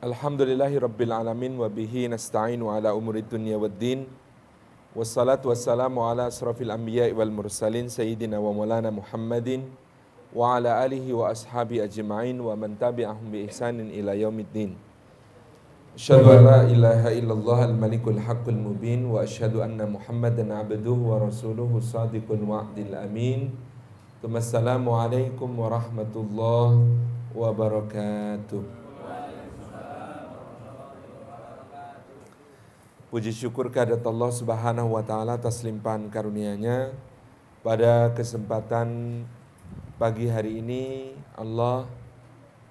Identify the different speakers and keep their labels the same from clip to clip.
Speaker 1: الحمد لله رب العالمين وبه نستعين على أمور الدنيا والدين والصلاة والسلام على أشرف الأنبياء والمرسلين سيدنا ومولانا محمد وعلى آله وأصحابه أجمعين ومن تبعهم بإحسان إلى يوم الدين أشهد أن لا إله إلا الله الملك الحق المبين وأشهد أن محمدا عبده ورسوله صادق الوعد الأمين ثم السلام عليكم ورحمة الله وبركاته Puji syukur kehadirat Allah Subhanahu wa taala atas limpahan karunia-Nya. Pada kesempatan pagi hari ini Allah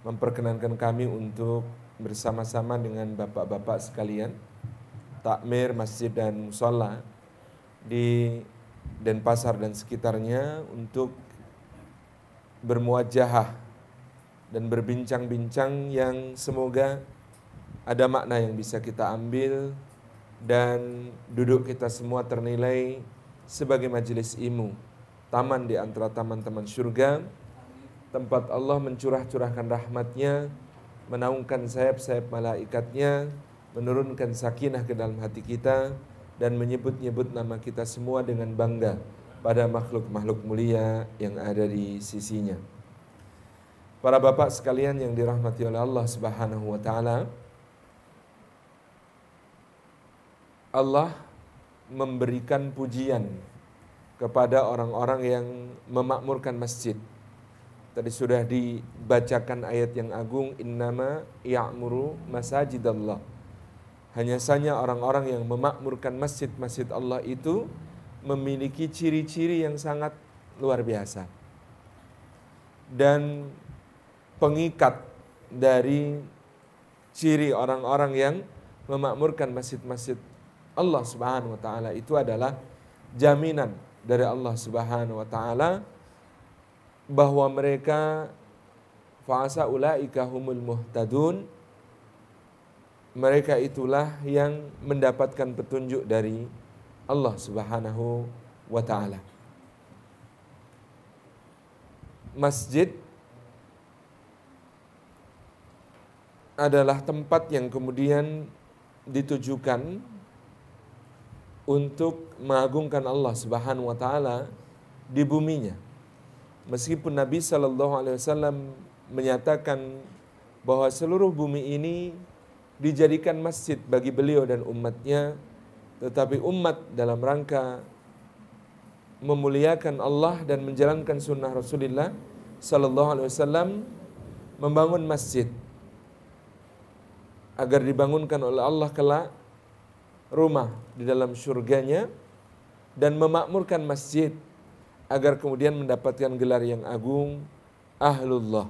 Speaker 1: memperkenankan kami untuk bersama-sama dengan bapak-bapak sekalian takmir masjid dan musola di Denpasar dan sekitarnya untuk bermuajahah dan berbincang-bincang yang semoga ada makna yang bisa kita ambil dan duduk kita semua ternilai sebagai majelis ilmu, taman di antara taman-taman surga, tempat Allah mencurah-curahkan rahmatnya, menaungkan sayap-sayap malaikatnya, menurunkan sakinah ke dalam hati kita, dan menyebut-nyebut nama kita semua dengan bangga pada makhluk-makhluk mulia yang ada di sisinya. Para bapak sekalian yang dirahmati oleh Allah Subhanahu wa taala, Allah memberikan pujian kepada orang-orang yang memakmurkan masjid. Tadi sudah dibacakan ayat yang agung innama ya'muru masajidallah. Hanya saja orang-orang yang memakmurkan masjid-masjid Allah itu memiliki ciri-ciri yang sangat luar biasa. Dan pengikat dari ciri orang-orang yang memakmurkan masjid-masjid Allah Subhanahu wa taala itu adalah jaminan dari Allah Subhanahu wa taala bahwa mereka fa'asa ulaika humul muhtadun mereka itulah yang mendapatkan petunjuk dari Allah Subhanahu wa taala. Masjid adalah tempat yang kemudian ditujukan untuk mengagungkan Allah Subhanahu wa taala di buminya. Meskipun Nabi sallallahu alaihi wasallam menyatakan bahwa seluruh bumi ini dijadikan masjid bagi beliau dan umatnya, tetapi umat dalam rangka memuliakan Allah dan menjalankan sunnah Rasulullah sallallahu alaihi wasallam membangun masjid agar dibangunkan oleh Allah kelak rumah di dalam surganya dan memakmurkan masjid agar kemudian mendapatkan gelar yang agung ahlullah.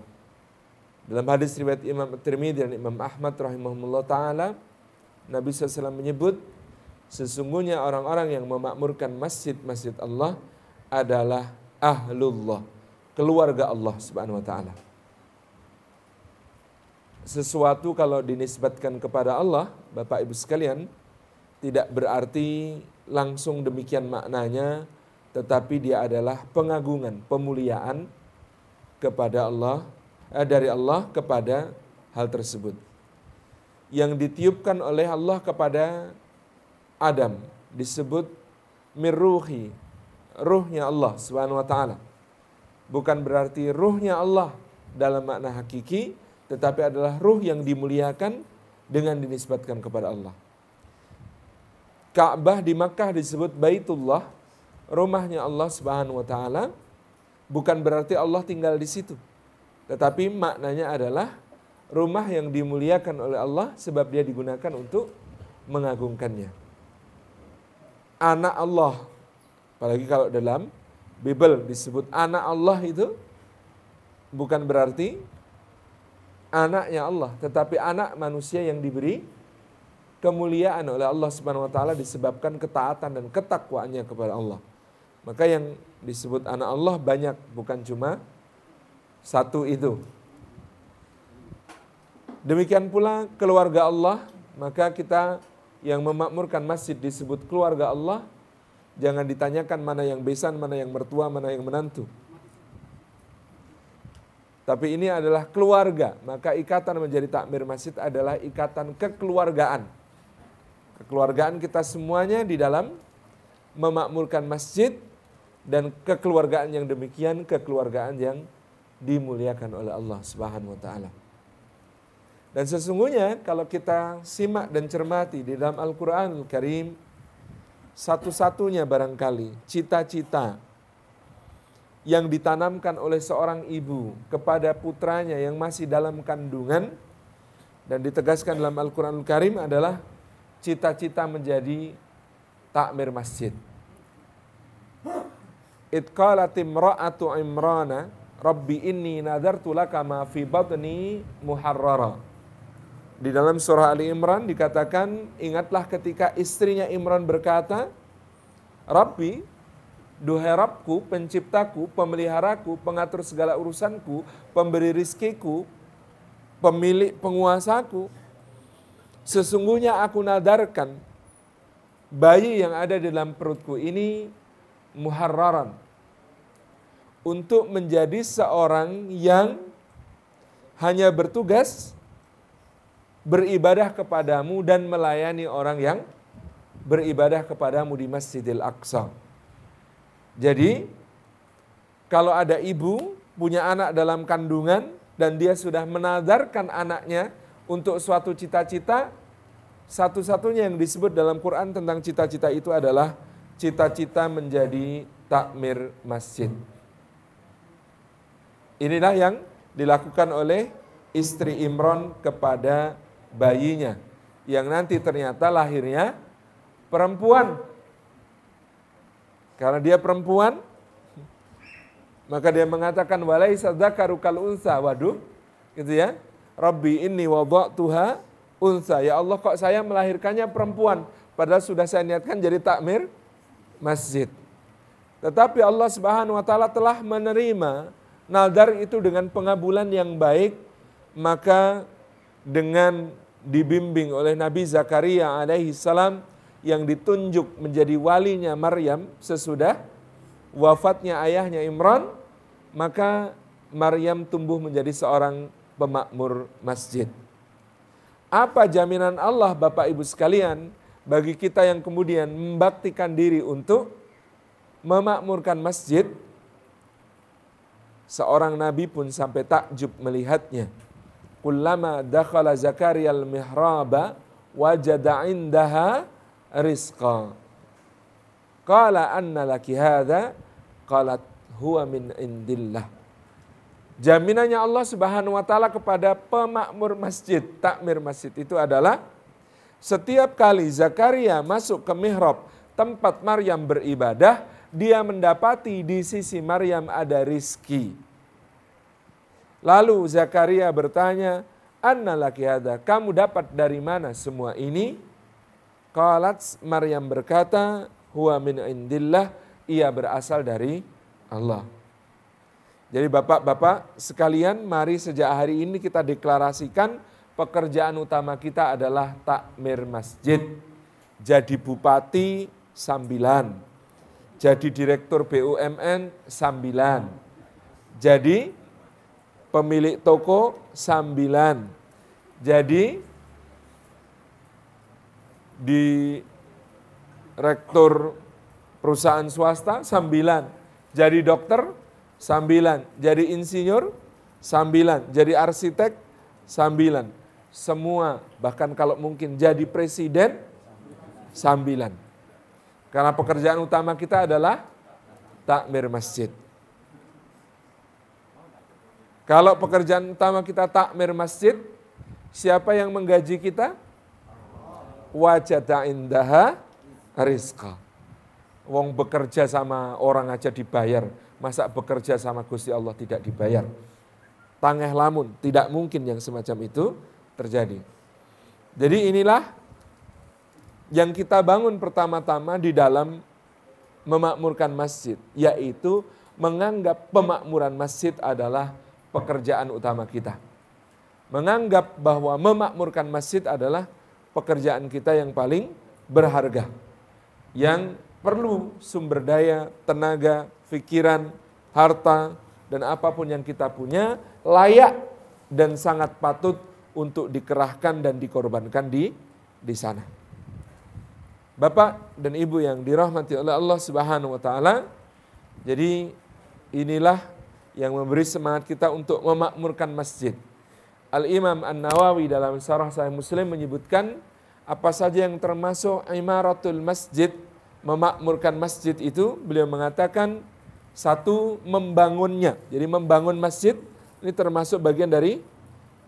Speaker 1: Dalam hadis riwayat Imam Tirmidzi dan Imam Ahmad rahimahumullah taala Nabi SAW menyebut sesungguhnya orang-orang yang memakmurkan masjid-masjid Allah adalah ahlullah, keluarga Allah Subhanahu wa taala. Sesuatu kalau dinisbatkan kepada Allah, Bapak Ibu sekalian, tidak berarti langsung demikian maknanya, tetapi dia adalah pengagungan, pemuliaan kepada Allah eh, dari Allah kepada hal tersebut. Yang ditiupkan oleh Allah kepada Adam disebut mirruhi, ruhnya Allah Subhanahu wa taala. Bukan berarti ruhnya Allah dalam makna hakiki, tetapi adalah ruh yang dimuliakan dengan dinisbatkan kepada Allah. Ka'bah di Makkah disebut Baitullah, rumahnya Allah Subhanahu wa taala, bukan berarti Allah tinggal di situ. Tetapi maknanya adalah rumah yang dimuliakan oleh Allah sebab dia digunakan untuk mengagungkannya. Anak Allah, apalagi kalau dalam Bible disebut anak Allah itu bukan berarti anaknya Allah, tetapi anak manusia yang diberi kemuliaan oleh Allah Subhanahu wa taala disebabkan ketaatan dan ketakwaannya kepada Allah. Maka yang disebut anak Allah banyak bukan cuma satu itu. Demikian pula keluarga Allah, maka kita yang memakmurkan masjid disebut keluarga Allah, jangan ditanyakan mana yang besan, mana yang mertua, mana yang menantu. Tapi ini adalah keluarga, maka ikatan menjadi takmir masjid adalah ikatan kekeluargaan. Kekeluargaan kita semuanya di dalam memakmurkan masjid dan kekeluargaan yang demikian kekeluargaan yang dimuliakan oleh Allah Subhanahu wa taala. Dan sesungguhnya kalau kita simak dan cermati di dalam Al-Qur'anul Karim satu-satunya barangkali cita-cita yang ditanamkan oleh seorang ibu kepada putranya yang masih dalam kandungan dan ditegaskan dalam Al-Qur'anul Karim adalah cita-cita menjadi takmir masjid. Itqalat imra'atu Imrana Rabbi inni nadartu laka ma fi batni muharrara. Di dalam surah Ali Imran dikatakan, ingatlah ketika istrinya Imran berkata, Rabbi, duhai Rabbku, penciptaku, pemeliharaku, pengatur segala urusanku, pemberi rizkiku, pemilik penguasaku, sesungguhnya aku nadarkan bayi yang ada di dalam perutku ini muharraran untuk menjadi seorang yang hanya bertugas beribadah kepadamu dan melayani orang yang beribadah kepadamu di Masjidil Aqsa. Jadi, kalau ada ibu punya anak dalam kandungan dan dia sudah menadarkan anaknya untuk suatu cita-cita, satu-satunya yang disebut dalam Quran tentang cita-cita itu adalah cita-cita menjadi takmir masjid. Inilah yang dilakukan oleh istri Imron kepada bayinya yang nanti ternyata lahirnya perempuan. Karena dia perempuan, maka dia mengatakan walai dzakaru kal unsa. Waduh, gitu ya. Rabbi inni wada'tuha unsa. Ya Allah kok saya melahirkannya perempuan padahal sudah saya niatkan jadi takmir masjid. Tetapi Allah Subhanahu wa taala telah menerima Naldar itu dengan pengabulan yang baik, maka dengan dibimbing oleh Nabi Zakaria alaihi salam yang ditunjuk menjadi walinya Maryam sesudah wafatnya ayahnya Imran, maka Maryam tumbuh menjadi seorang pemakmur masjid. Apa jaminan Allah Bapak Ibu sekalian bagi kita yang kemudian membaktikan diri untuk memakmurkan masjid Seorang nabi pun sampai takjub melihatnya. Kullama dakhala Zakaria al-mihraba wajada indaha rizqa. Qala anna laki hadha? Qalat huwa min indillah. Jaminannya Allah Subhanahu wa taala kepada pemakmur masjid, takmir masjid itu adalah setiap kali Zakaria masuk ke mihrab tempat Maryam beribadah, dia mendapati di sisi Maryam ada rizki. Lalu Zakaria bertanya, Anna laki ada, kamu dapat dari mana semua ini? Qalat Maryam berkata, Huwa min indillah, ia berasal dari Allah. Jadi bapak-bapak sekalian mari sejak hari ini kita deklarasikan pekerjaan utama kita adalah takmir masjid. Jadi bupati sambilan jadi direktur BUMN sambilan. Jadi pemilik toko sambilan. Jadi di rektor perusahaan swasta sambilan. Jadi dokter sambilan. Jadi insinyur sambilan. Jadi arsitek sambilan. Semua bahkan kalau mungkin jadi presiden sambilan. Karena pekerjaan utama kita adalah takmir masjid. Kalau pekerjaan utama kita takmir masjid, siapa yang menggaji kita? Wajada indaha rizqa. Wong bekerja sama orang aja dibayar, masa bekerja sama Gusti Allah tidak dibayar? Tangeh lamun, tidak mungkin yang semacam itu terjadi. Jadi inilah yang kita bangun pertama-tama di dalam memakmurkan masjid, yaitu menganggap pemakmuran masjid adalah pekerjaan utama kita. Menganggap bahwa memakmurkan masjid adalah pekerjaan kita yang paling berharga. Yang perlu sumber daya, tenaga, pikiran, harta, dan apa pun yang kita punya layak dan sangat patut untuk dikerahkan dan dikorbankan di di sana. Bapak dan Ibu yang dirahmati oleh Allah Subhanahu wa taala, jadi inilah yang memberi semangat kita untuk memakmurkan masjid. Al-Imam An-Nawawi dalam Sarah Sahih Muslim menyebutkan apa saja yang termasuk imaratul masjid, memakmurkan masjid itu, beliau mengatakan satu membangunnya. Jadi membangun masjid ini termasuk bagian dari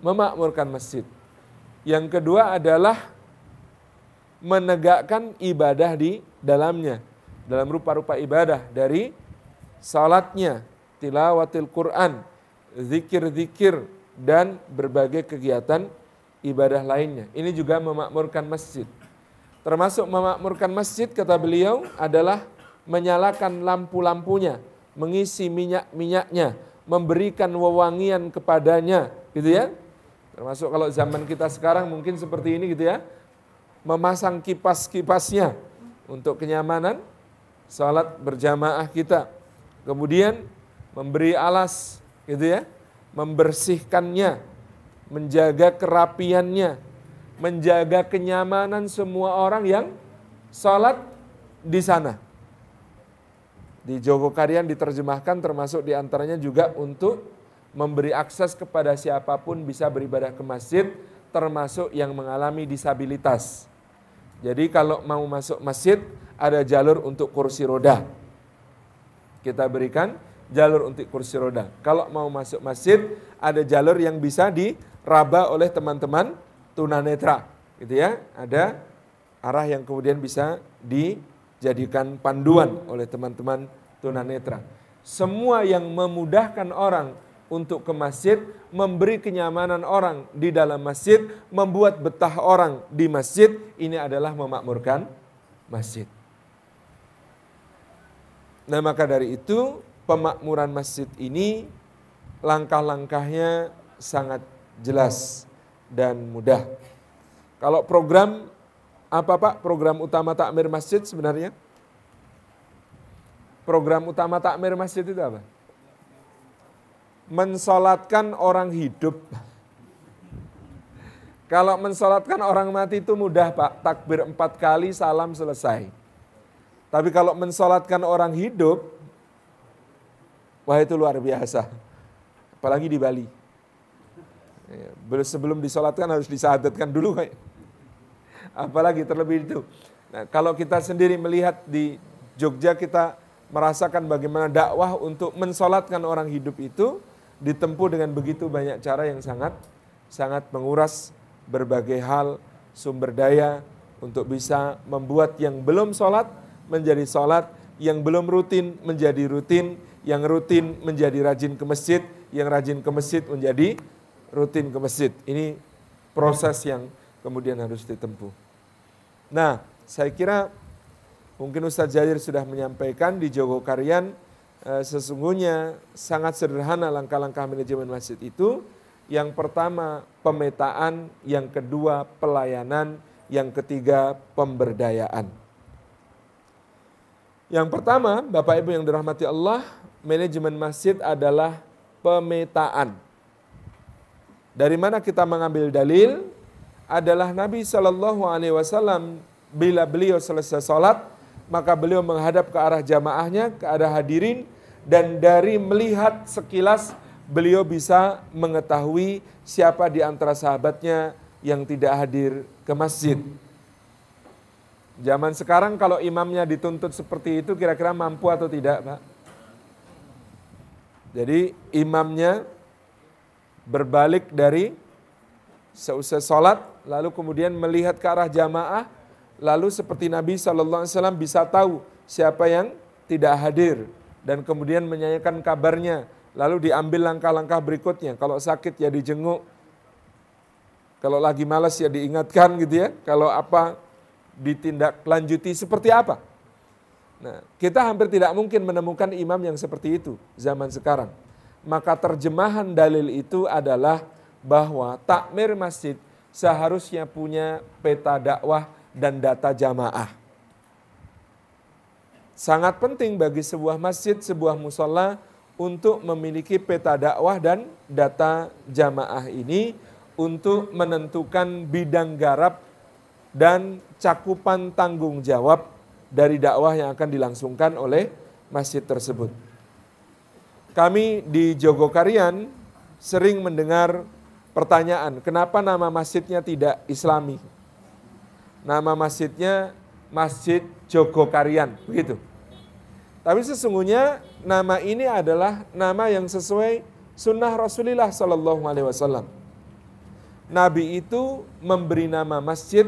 Speaker 1: memakmurkan masjid. Yang kedua adalah menegakkan ibadah di dalamnya. Dalam rupa-rupa ibadah dari salatnya, tilawatil Quran, zikir-zikir, dan berbagai kegiatan ibadah lainnya. Ini juga memakmurkan masjid. Termasuk memakmurkan masjid kata beliau adalah menyalakan lampu-lampunya, mengisi minyak-minyaknya, memberikan wewangian kepadanya, gitu ya. Termasuk kalau zaman kita sekarang mungkin seperti ini gitu ya. Memasang kipas-kipasnya untuk kenyamanan salat berjamaah kita. Kemudian memberi alas gitu ya membersihkannya, menjaga kerapiannya, menjaga kenyamanan semua orang yang sholat di sana. Di Jogokarian diterjemahkan termasuk di antaranya juga untuk memberi akses kepada siapa pun bisa beribadah ke masjid termasuk yang mengalami disabilitas. Jadi kalau mau masuk masjid ada jalur untuk kursi roda. Kita berikan jalur untuk kursi roda. Kalau mau masuk masjid, ada jalur yang bisa diraba oleh teman-teman tunanetra. Gitu ya, ada arah yang kemudian bisa dijadikan panduan oleh teman-teman tunanetra. Semua yang memudahkan orang untuk ke masjid, memberi kenyamanan orang di dalam masjid, membuat betah orang di masjid, ini adalah memakmurkan masjid. Nah maka dari itu pemakmuran masjid ini langkah-langkahnya sangat jelas dan mudah. Kalau program apa Pak? Program utama takmir masjid sebenarnya? Program utama takmir masjid itu apa? Mensolatkan orang hidup. Kalau mensolatkan orang mati itu mudah Pak, takbir empat kali, salam selesai. Tapi kalau mensolatkan orang hidup, Wah itu luar biasa. Apalagi di Bali. Ya, sebelum disolatkan harus disahadatkan dulu. Apalagi terlebih itu. Nah, kalau kita sendiri melihat di Jogja kita merasakan bagaimana dakwah untuk mensolatkan orang hidup itu ditempuh dengan begitu banyak cara yang sangat sangat menguras berbagai hal sumber daya untuk bisa membuat yang belum sholat menjadi sholat, yang belum rutin menjadi rutin, yang rutin menjadi rajin ke masjid, yang rajin ke masjid menjadi rutin ke masjid. Ini proses yang kemudian harus ditempuh. Nah, saya kira mungkin Ustadz Jadir sudah menyampaikan di Jogokarian eh, sesungguhnya sangat sederhana langkah-langkah manajemen masjid itu. Yang pertama pemetaan, yang kedua pelayanan, yang ketiga pemberdayaan. Yang pertama, Bapak Ibu yang dirahmati Allah, manajemen masjid adalah pemetaan. Dari mana kita mengambil dalil? Adalah Nabi Shallallahu Alaihi Wasallam bila beliau selesai sholat maka beliau menghadap ke arah jamaahnya, ke arah hadirin dan dari melihat sekilas beliau bisa mengetahui siapa di antara sahabatnya yang tidak hadir ke masjid. Zaman sekarang kalau imamnya dituntut seperti itu kira-kira mampu atau tidak Pak? Jadi imamnya berbalik dari seusai sholat, lalu kemudian melihat ke arah jamaah, lalu seperti Nabi SAW bisa tahu siapa yang tidak hadir, dan kemudian menyanyikan kabarnya, lalu diambil langkah-langkah berikutnya. Kalau sakit ya dijenguk, kalau lagi malas ya diingatkan gitu ya, kalau apa ditindak lanjuti seperti apa. Nah, kita hampir tidak mungkin menemukan imam yang seperti itu zaman sekarang. Maka terjemahan dalil itu adalah bahwa takmir masjid seharusnya punya peta dakwah dan data jamaah. Sangat penting bagi sebuah masjid, sebuah musola untuk memiliki peta dakwah dan data jamaah ini untuk menentukan bidang garap dan cakupan tanggung jawab dari dakwah yang akan dilangsungkan oleh masjid tersebut. Kami di Jogokarian sering mendengar pertanyaan, kenapa nama masjidnya tidak islami? Nama masjidnya Masjid Jogokarian, begitu. Tapi sesungguhnya nama ini adalah nama yang sesuai sunnah Rasulullah Sallallahu Alaihi Wasallam. Nabi itu memberi nama masjid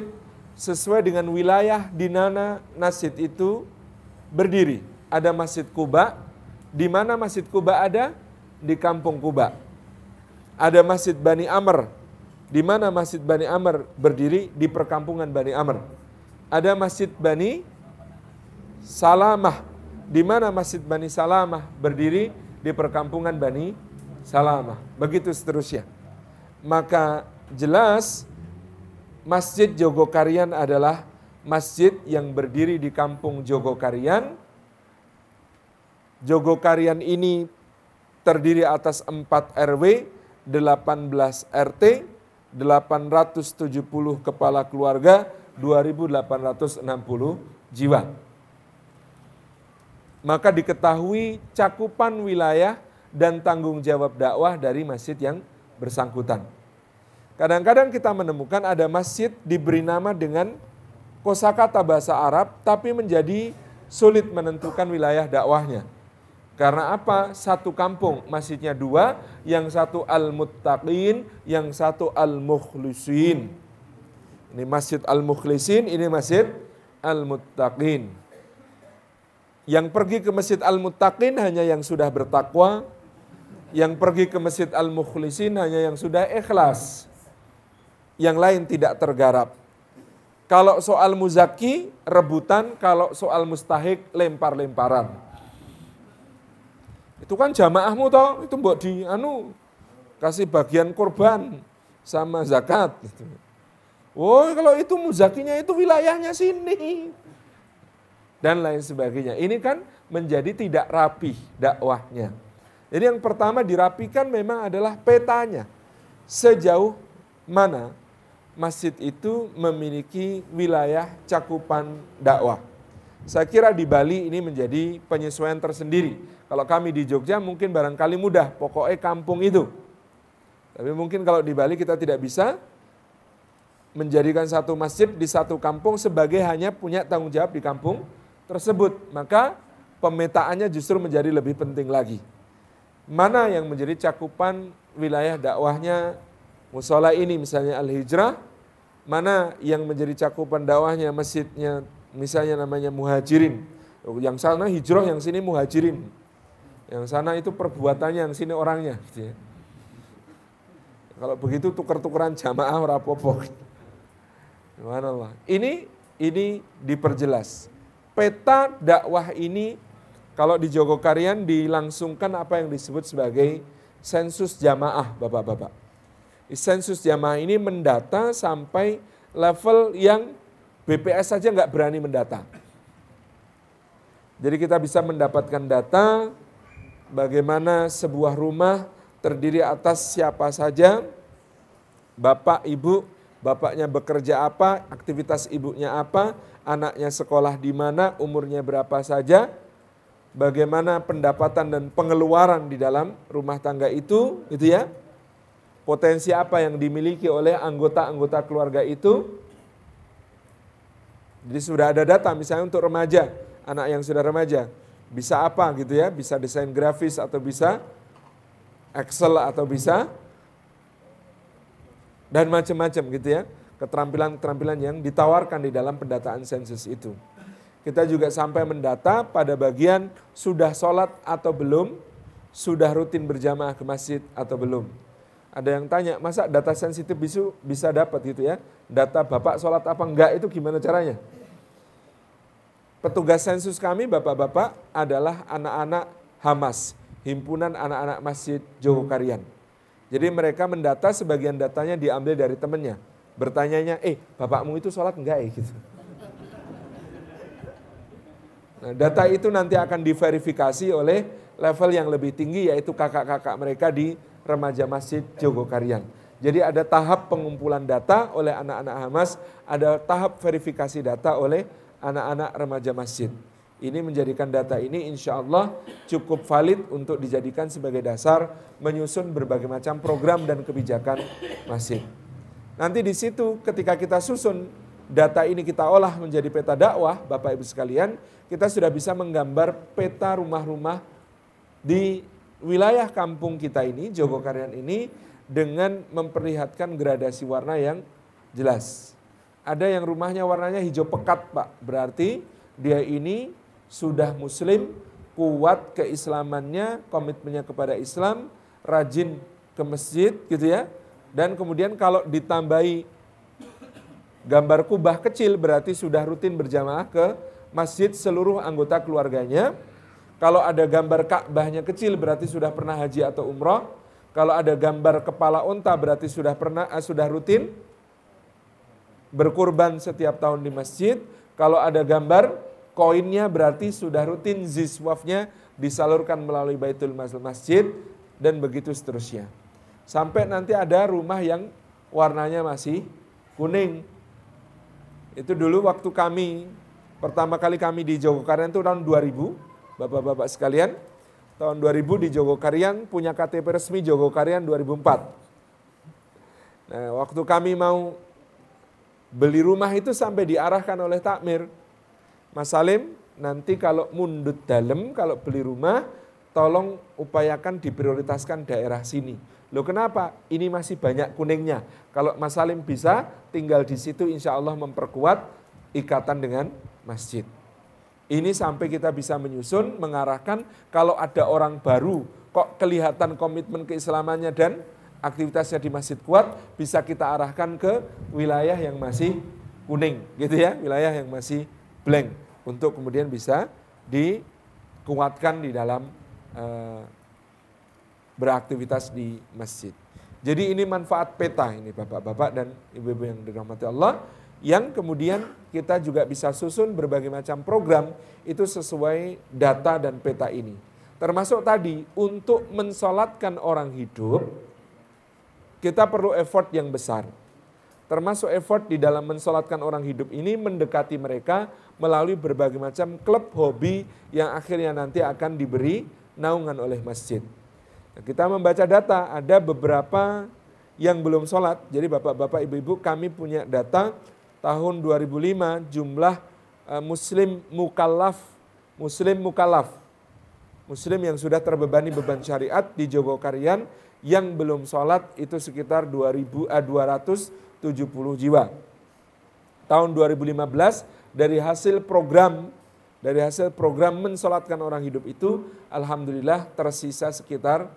Speaker 1: sesuai dengan wilayah di mana masjid itu berdiri. Ada Masjid Kuba, di mana Masjid Kuba ada? Di Kampung Kuba. Ada Masjid Bani Amr, di mana Masjid Bani Amr berdiri? Di perkampungan Bani Amr. Ada Masjid Bani Salamah, di mana Masjid Bani Salamah berdiri di perkampungan Bani Salamah. Begitu seterusnya. Maka jelas Masjid Jogokarian adalah masjid yang berdiri di kampung Jogokarian. Jogokarian ini terdiri atas 4 RW, 18 RT, 870 kepala keluarga, 2860 jiwa maka diketahui cakupan wilayah dan tanggung jawab dakwah dari masjid yang bersangkutan. Kadang-kadang kita menemukan ada masjid diberi nama dengan kosakata bahasa Arab tapi menjadi sulit menentukan wilayah dakwahnya. Karena apa? Satu kampung, masjidnya dua, yang satu Al-Muttaqin, yang satu Al-Mukhlisin. Ini Masjid Al-Mukhlisin, ini Masjid Al-Muttaqin. Yang pergi ke Masjid Al-Muttaqin hanya yang sudah bertakwa, yang pergi ke Masjid Al-Mukhlisin hanya yang sudah ikhlas. Yang lain tidak tergarap. Kalau soal muzaki, rebutan. Kalau soal mustahik, lempar-lemparan. Itu kan jamaahmu toh, itu buat di anu kasih bagian korban sama zakat. Oh kalau itu muzakinya itu wilayahnya sini dan lain sebagainya. Ini kan menjadi tidak rapi dakwahnya. Jadi yang pertama dirapikan memang adalah petanya. Sejauh mana masjid itu memiliki wilayah cakupan dakwah. Saya kira di Bali ini menjadi penyesuaian tersendiri. Kalau kami di Jogja mungkin barangkali mudah, pokoknya kampung itu. Tapi mungkin kalau di Bali kita tidak bisa menjadikan satu masjid di satu kampung sebagai hanya punya tanggung jawab di kampung tersebut, maka pemetaannya justru menjadi lebih penting lagi. Mana yang menjadi cakupan wilayah dakwahnya musola ini misalnya Al-Hijrah, mana yang menjadi cakupan dakwahnya masjidnya misalnya namanya Muhajirin. Yang sana hijrah, yang sini Muhajirin. Yang sana itu perbuatannya, yang sini orangnya. Gitu ya. Kalau begitu tuker-tukeran jamaah rapopo. Ini ini diperjelas peta dakwah ini kalau di Jogokarian dilangsungkan apa yang disebut sebagai sensus jamaah Bapak-bapak. Sensus jamaah ini mendata sampai level yang BPS saja nggak berani mendata. Jadi kita bisa mendapatkan data bagaimana sebuah rumah terdiri atas siapa saja, bapak, ibu, bapaknya bekerja apa, aktivitas ibunya apa, anaknya sekolah di mana, umurnya berapa saja, bagaimana pendapatan dan pengeluaran di dalam rumah tangga itu, gitu ya. Potensi apa yang dimiliki oleh anggota-anggota keluarga itu. Jadi sudah ada data misalnya untuk remaja, anak yang sudah remaja, bisa apa gitu ya, bisa desain grafis atau bisa Excel atau bisa dan macam-macam gitu ya keterampilan-keterampilan yang ditawarkan di dalam pendataan sensus itu. Kita juga sampai mendata pada bagian sudah sholat atau belum, sudah rutin berjamaah ke masjid atau belum. Ada yang tanya, masa data sensitif bisa, bisa dapat gitu ya? Data bapak sholat apa enggak itu gimana caranya? Petugas sensus kami bapak-bapak adalah anak-anak Hamas, Himpunan Anak-anak Masjid Jogokarian. Jadi mereka mendata sebagian datanya diambil dari temannya bertanyanya, eh bapakmu itu sholat enggak ya gitu. Nah, data itu nanti akan diverifikasi oleh level yang lebih tinggi yaitu kakak-kakak mereka di remaja masjid Jogokarian. Jadi ada tahap pengumpulan data oleh anak-anak Hamas, ada tahap verifikasi data oleh anak-anak remaja masjid. Ini menjadikan data ini insya Allah cukup valid untuk dijadikan sebagai dasar menyusun berbagai macam program dan kebijakan masjid. Nanti di situ ketika kita susun data ini kita olah menjadi peta dakwah, Bapak Ibu sekalian, kita sudah bisa menggambar peta rumah-rumah di wilayah kampung kita ini, Jogokarian ini, dengan memperlihatkan gradasi warna yang jelas. Ada yang rumahnya warnanya hijau pekat, Pak. Berarti dia ini sudah muslim, kuat keislamannya, komitmennya kepada Islam, rajin ke masjid gitu ya. Dan kemudian kalau ditambahi gambar kubah kecil berarti sudah rutin berjamaah ke masjid seluruh anggota keluarganya kalau ada gambar Ka'bahnya kecil berarti sudah pernah haji atau umroh. Kalau ada gambar kepala unta berarti sudah pernah uh, sudah rutin berkurban setiap tahun di masjid. Kalau ada gambar koinnya berarti sudah rutin ziswafnya disalurkan melalui Baitul Masjid dan begitu seterusnya. Sampai nanti ada rumah yang warnanya masih kuning. Itu dulu waktu kami pertama kali kami di Jogokarian itu tahun 2000 Bapak-bapak sekalian, tahun 2000 di Jogokarian punya KTP resmi Jogokarian 2004. Nah, waktu kami mau beli rumah itu sampai diarahkan oleh takmir. Mas Salim, nanti kalau mundut dalam, kalau beli rumah, tolong upayakan diprioritaskan daerah sini. Loh kenapa? Ini masih banyak kuningnya. Kalau Mas Salim bisa tinggal di situ insya Allah memperkuat ikatan dengan masjid. Ini sampai kita bisa menyusun, mengarahkan kalau ada orang baru kok kelihatan komitmen keislamannya dan aktivitasnya di masjid kuat, bisa kita arahkan ke wilayah yang masih kuning gitu ya, wilayah yang masih blank untuk kemudian bisa dikuatkan di dalam uh, beraktivitas di masjid. Jadi ini manfaat peta ini Bapak-bapak dan Ibu-ibu yang dirahmati Allah yang kemudian kita juga bisa susun berbagai macam program itu sesuai data dan peta ini. Termasuk tadi untuk mensolatkan orang hidup, kita perlu effort yang besar. Termasuk effort di dalam mensolatkan orang hidup ini mendekati mereka melalui berbagai macam klub hobi yang akhirnya nanti akan diberi naungan oleh masjid. kita membaca data, ada beberapa yang belum sholat. Jadi bapak-bapak, ibu-ibu kami punya data tahun 2005 jumlah uh, muslim mukallaf muslim mukallaf muslim yang sudah terbebani beban syariat di Jogokarian yang belum sholat itu sekitar 2000, uh, 270 jiwa. Tahun 2015 dari hasil program dari hasil program mensolatkan orang hidup itu Alhamdulillah tersisa sekitar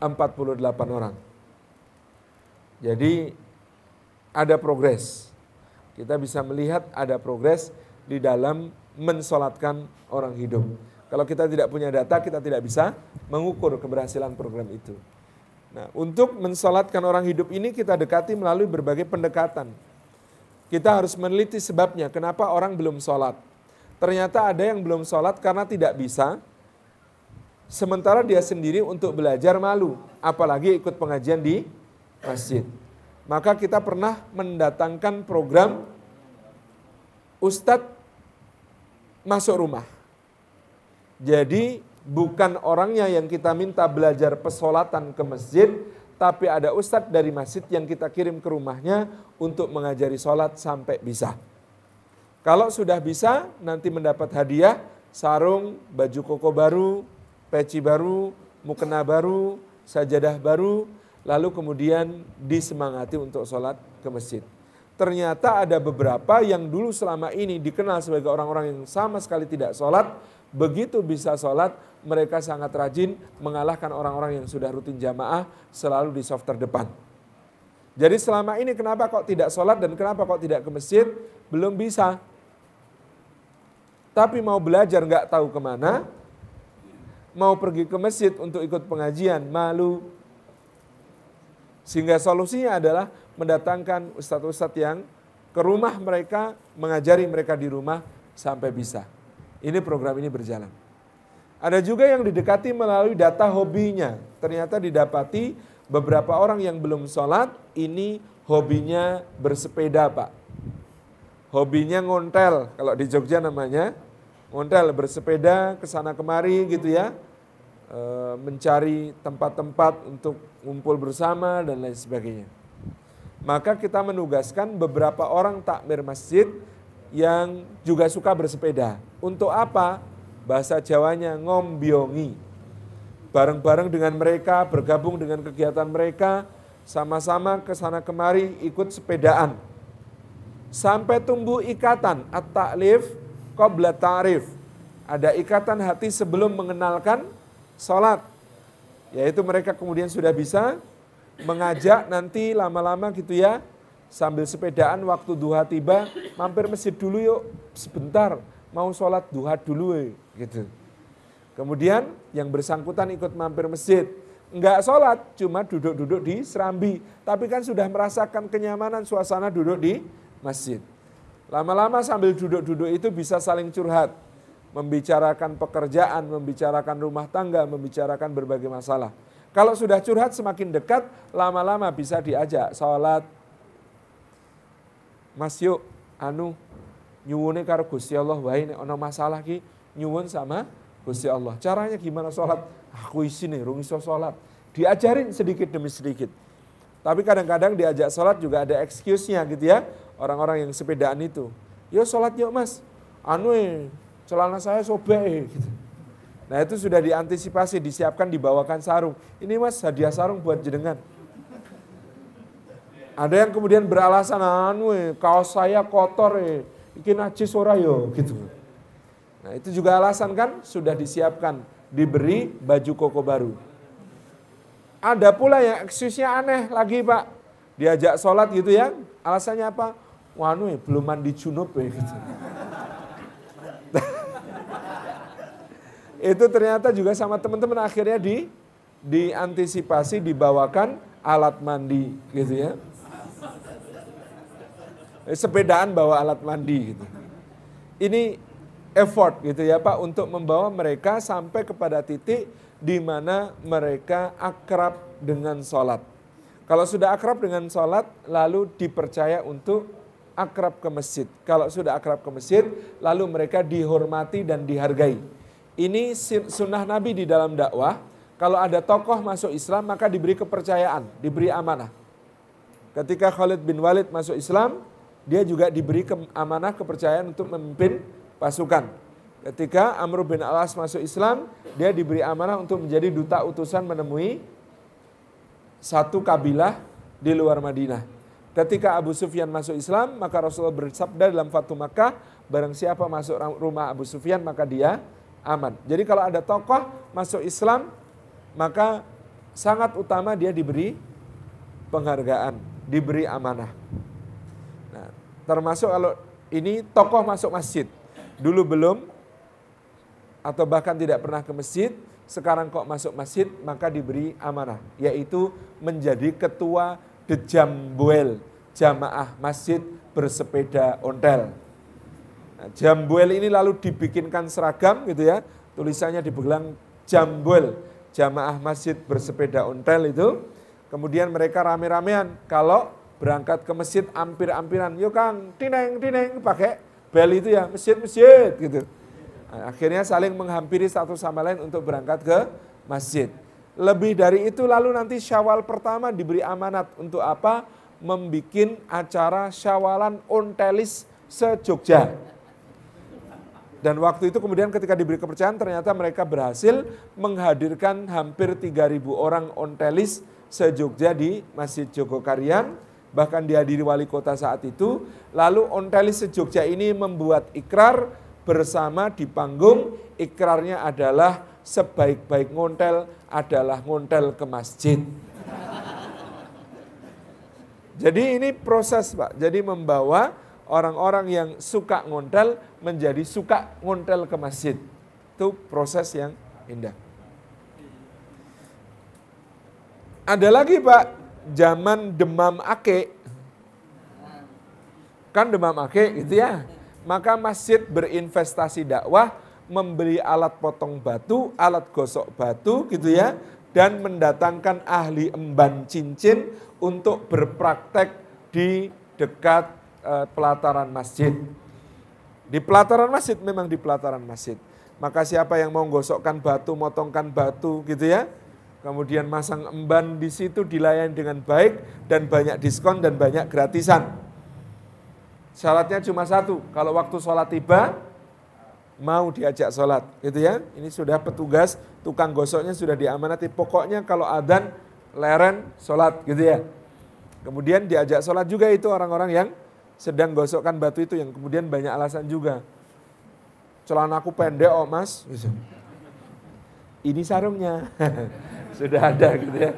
Speaker 1: 48 orang. Jadi ada progres kita bisa melihat ada progres di dalam mensolatkan orang hidup. Kalau kita tidak punya data, kita tidak bisa mengukur keberhasilan program itu. Nah, untuk mensolatkan orang hidup ini kita dekati melalui berbagai pendekatan. Kita harus meneliti sebabnya, kenapa orang belum sholat. Ternyata ada yang belum sholat karena tidak bisa, sementara dia sendiri untuk belajar malu, apalagi ikut pengajian di masjid maka kita pernah mendatangkan program Ustadz masuk rumah. Jadi bukan orangnya yang kita minta belajar pesolatan ke masjid, tapi ada ustadz dari masjid yang kita kirim ke rumahnya untuk mengajari sholat sampai bisa. Kalau sudah bisa, nanti mendapat hadiah, sarung, baju koko baru, peci baru, mukena baru, sajadah baru, lalu kemudian disemangati untuk sholat ke masjid. Ternyata ada beberapa yang dulu selama ini dikenal sebagai orang-orang yang sama sekali tidak sholat, begitu bisa sholat, mereka sangat rajin mengalahkan orang-orang yang sudah rutin jamaah selalu di soft terdepan. Jadi selama ini kenapa kok tidak sholat dan kenapa kok tidak ke masjid? Belum bisa. Tapi mau belajar nggak tahu ke mana, mau pergi ke masjid untuk ikut pengajian, malu, sehingga solusinya adalah mendatangkan ustadz-ustadz yang ke rumah mereka, mengajari mereka di rumah sampai bisa. Ini program ini berjalan. Ada juga yang didekati melalui data hobinya. Ternyata didapati beberapa orang yang belum sholat, ini hobinya bersepeda Pak. Hobinya ngontel, kalau di Jogja namanya ngontel, bersepeda ke sana kemari gitu ya. E, mencari tempat-tempat untuk ngumpul bersama dan lain sebagainya. Maka kita menugaskan beberapa orang takmir masjid yang juga suka bersepeda. Untuk apa? Bahasa Jawanya ngombiongi. Bareng-bareng dengan mereka, bergabung dengan kegiatan mereka, sama-sama ke sana kemari ikut sepedaan. Sampai tumbuh ikatan at-ta'lif qabla ta'rif. Ada ikatan hati sebelum mengenalkan sholat. Yaitu mereka kemudian sudah bisa mengajak nanti lama-lama gitu ya, sambil sepedaan waktu duha tiba, mampir masjid dulu yuk sebentar, mau sholat duha dulu ya, gitu. Kemudian yang bersangkutan ikut mampir masjid, enggak sholat, cuma duduk-duduk di serambi. Tapi kan sudah merasakan kenyamanan suasana duduk di masjid. Lama-lama sambil duduk-duduk itu bisa saling curhat membicarakan pekerjaan, membicarakan rumah tangga, membicarakan berbagai masalah. Kalau sudah curhat semakin dekat, lama-lama bisa diajak sholat. Mas yuk, anu, nyuwune karo Gusti Allah, wah ini ono masalah ki, nyuwun sama Gusti Allah. Caranya gimana sholat? Aku isi nih, rung iso sholat. Diajarin sedikit demi sedikit. Tapi kadang-kadang diajak sholat juga ada excuse-nya gitu ya. Orang-orang yang sepedaan itu. Yo sholat yuk mas. Anu eh, celana saya sobek gitu. Nah itu sudah diantisipasi, disiapkan, dibawakan sarung. Ini mas hadiah sarung buat jenengan. Ada yang kemudian beralasan, anu eh, kaos saya kotor eh, iki najis ora yo gitu. Nah itu juga alasan kan sudah disiapkan, diberi baju koko baru. Ada pula yang eksusnya aneh lagi pak, diajak sholat gitu ya, alasannya apa? Wanu eh, belum mandi junub ya gitu. Itu ternyata juga sama teman-teman akhirnya di diantisipasi dibawakan alat mandi gitu ya. Sepedaan bawa alat mandi gitu. Ini effort gitu ya Pak untuk membawa mereka sampai kepada titik di mana mereka akrab dengan sholat. Kalau sudah akrab dengan sholat, lalu dipercaya untuk akrab ke masjid. Kalau sudah akrab ke masjid, lalu mereka dihormati dan dihargai. Ini sunnah Nabi di dalam dakwah. Kalau ada tokoh masuk Islam maka diberi kepercayaan, diberi amanah. Ketika Khalid bin Walid masuk Islam, dia juga diberi amanah kepercayaan untuk memimpin pasukan. Ketika Amr bin Alas masuk Islam, dia diberi amanah untuk menjadi duta utusan menemui satu kabilah di luar Madinah. Ketika Abu Sufyan masuk Islam, maka Rasulullah bersabda dalam Fatu Makkah, barang siapa masuk rumah Abu Sufyan maka dia aman. Jadi kalau ada tokoh masuk Islam, maka sangat utama dia diberi penghargaan, diberi amanah. Nah, termasuk kalau ini tokoh masuk masjid, dulu belum atau bahkan tidak pernah ke masjid, sekarang kok masuk masjid maka diberi amanah, yaitu menjadi ketua Dejambuel, jamaah masjid bersepeda ontel. Nah, Jambuel ini lalu dibikinkan seragam gitu ya, tulisannya dibelang Jambuel, jamaah masjid bersepeda ontel itu. Kemudian mereka rame-ramean kalau berangkat ke masjid ampir-ampiran, yuk Kang, tineng, tineng, pakai bel itu ya, masjid-masjid gitu. Nah, akhirnya saling menghampiri satu sama lain untuk berangkat ke masjid. Lebih dari itu lalu nanti syawal pertama diberi amanat untuk apa? Membikin acara syawalan ontelis se-Jogja. Dan waktu itu kemudian ketika diberi kepercayaan ternyata mereka berhasil menghadirkan hampir 3.000 orang ontelis se-Jogja di Masjid Jogokarian. Bahkan dihadiri wali kota saat itu. Lalu ontelis se-Jogja ini membuat ikrar bersama di panggung. Ikrarnya adalah sebaik-baik ngontel adalah ngontel ke masjid. Jadi ini proses Pak. Jadi membawa orang-orang yang suka ngontel menjadi suka ngontel ke masjid. Itu proses yang indah. Ada lagi Pak, zaman demam ake. Kan demam ake gitu ya. Maka masjid berinvestasi dakwah membeli alat potong batu, alat gosok batu gitu ya, dan mendatangkan ahli emban cincin untuk berpraktek di dekat uh, pelataran masjid. Di pelataran masjid memang di pelataran masjid. Maka siapa yang mau gosokkan batu, motongkan batu gitu ya, kemudian masang emban di situ dilayani dengan baik dan banyak diskon dan banyak gratisan. Syaratnya cuma satu, kalau waktu sholat tiba, mau diajak sholat, gitu ya. Ini sudah petugas, tukang gosoknya sudah diamanati. Pokoknya kalau adan, leren, sholat, gitu ya. Kemudian diajak sholat juga itu orang-orang yang sedang gosokkan batu itu yang kemudian banyak alasan juga. Celana aku pendek oh mas, ini sarungnya, sudah ada gitu ya.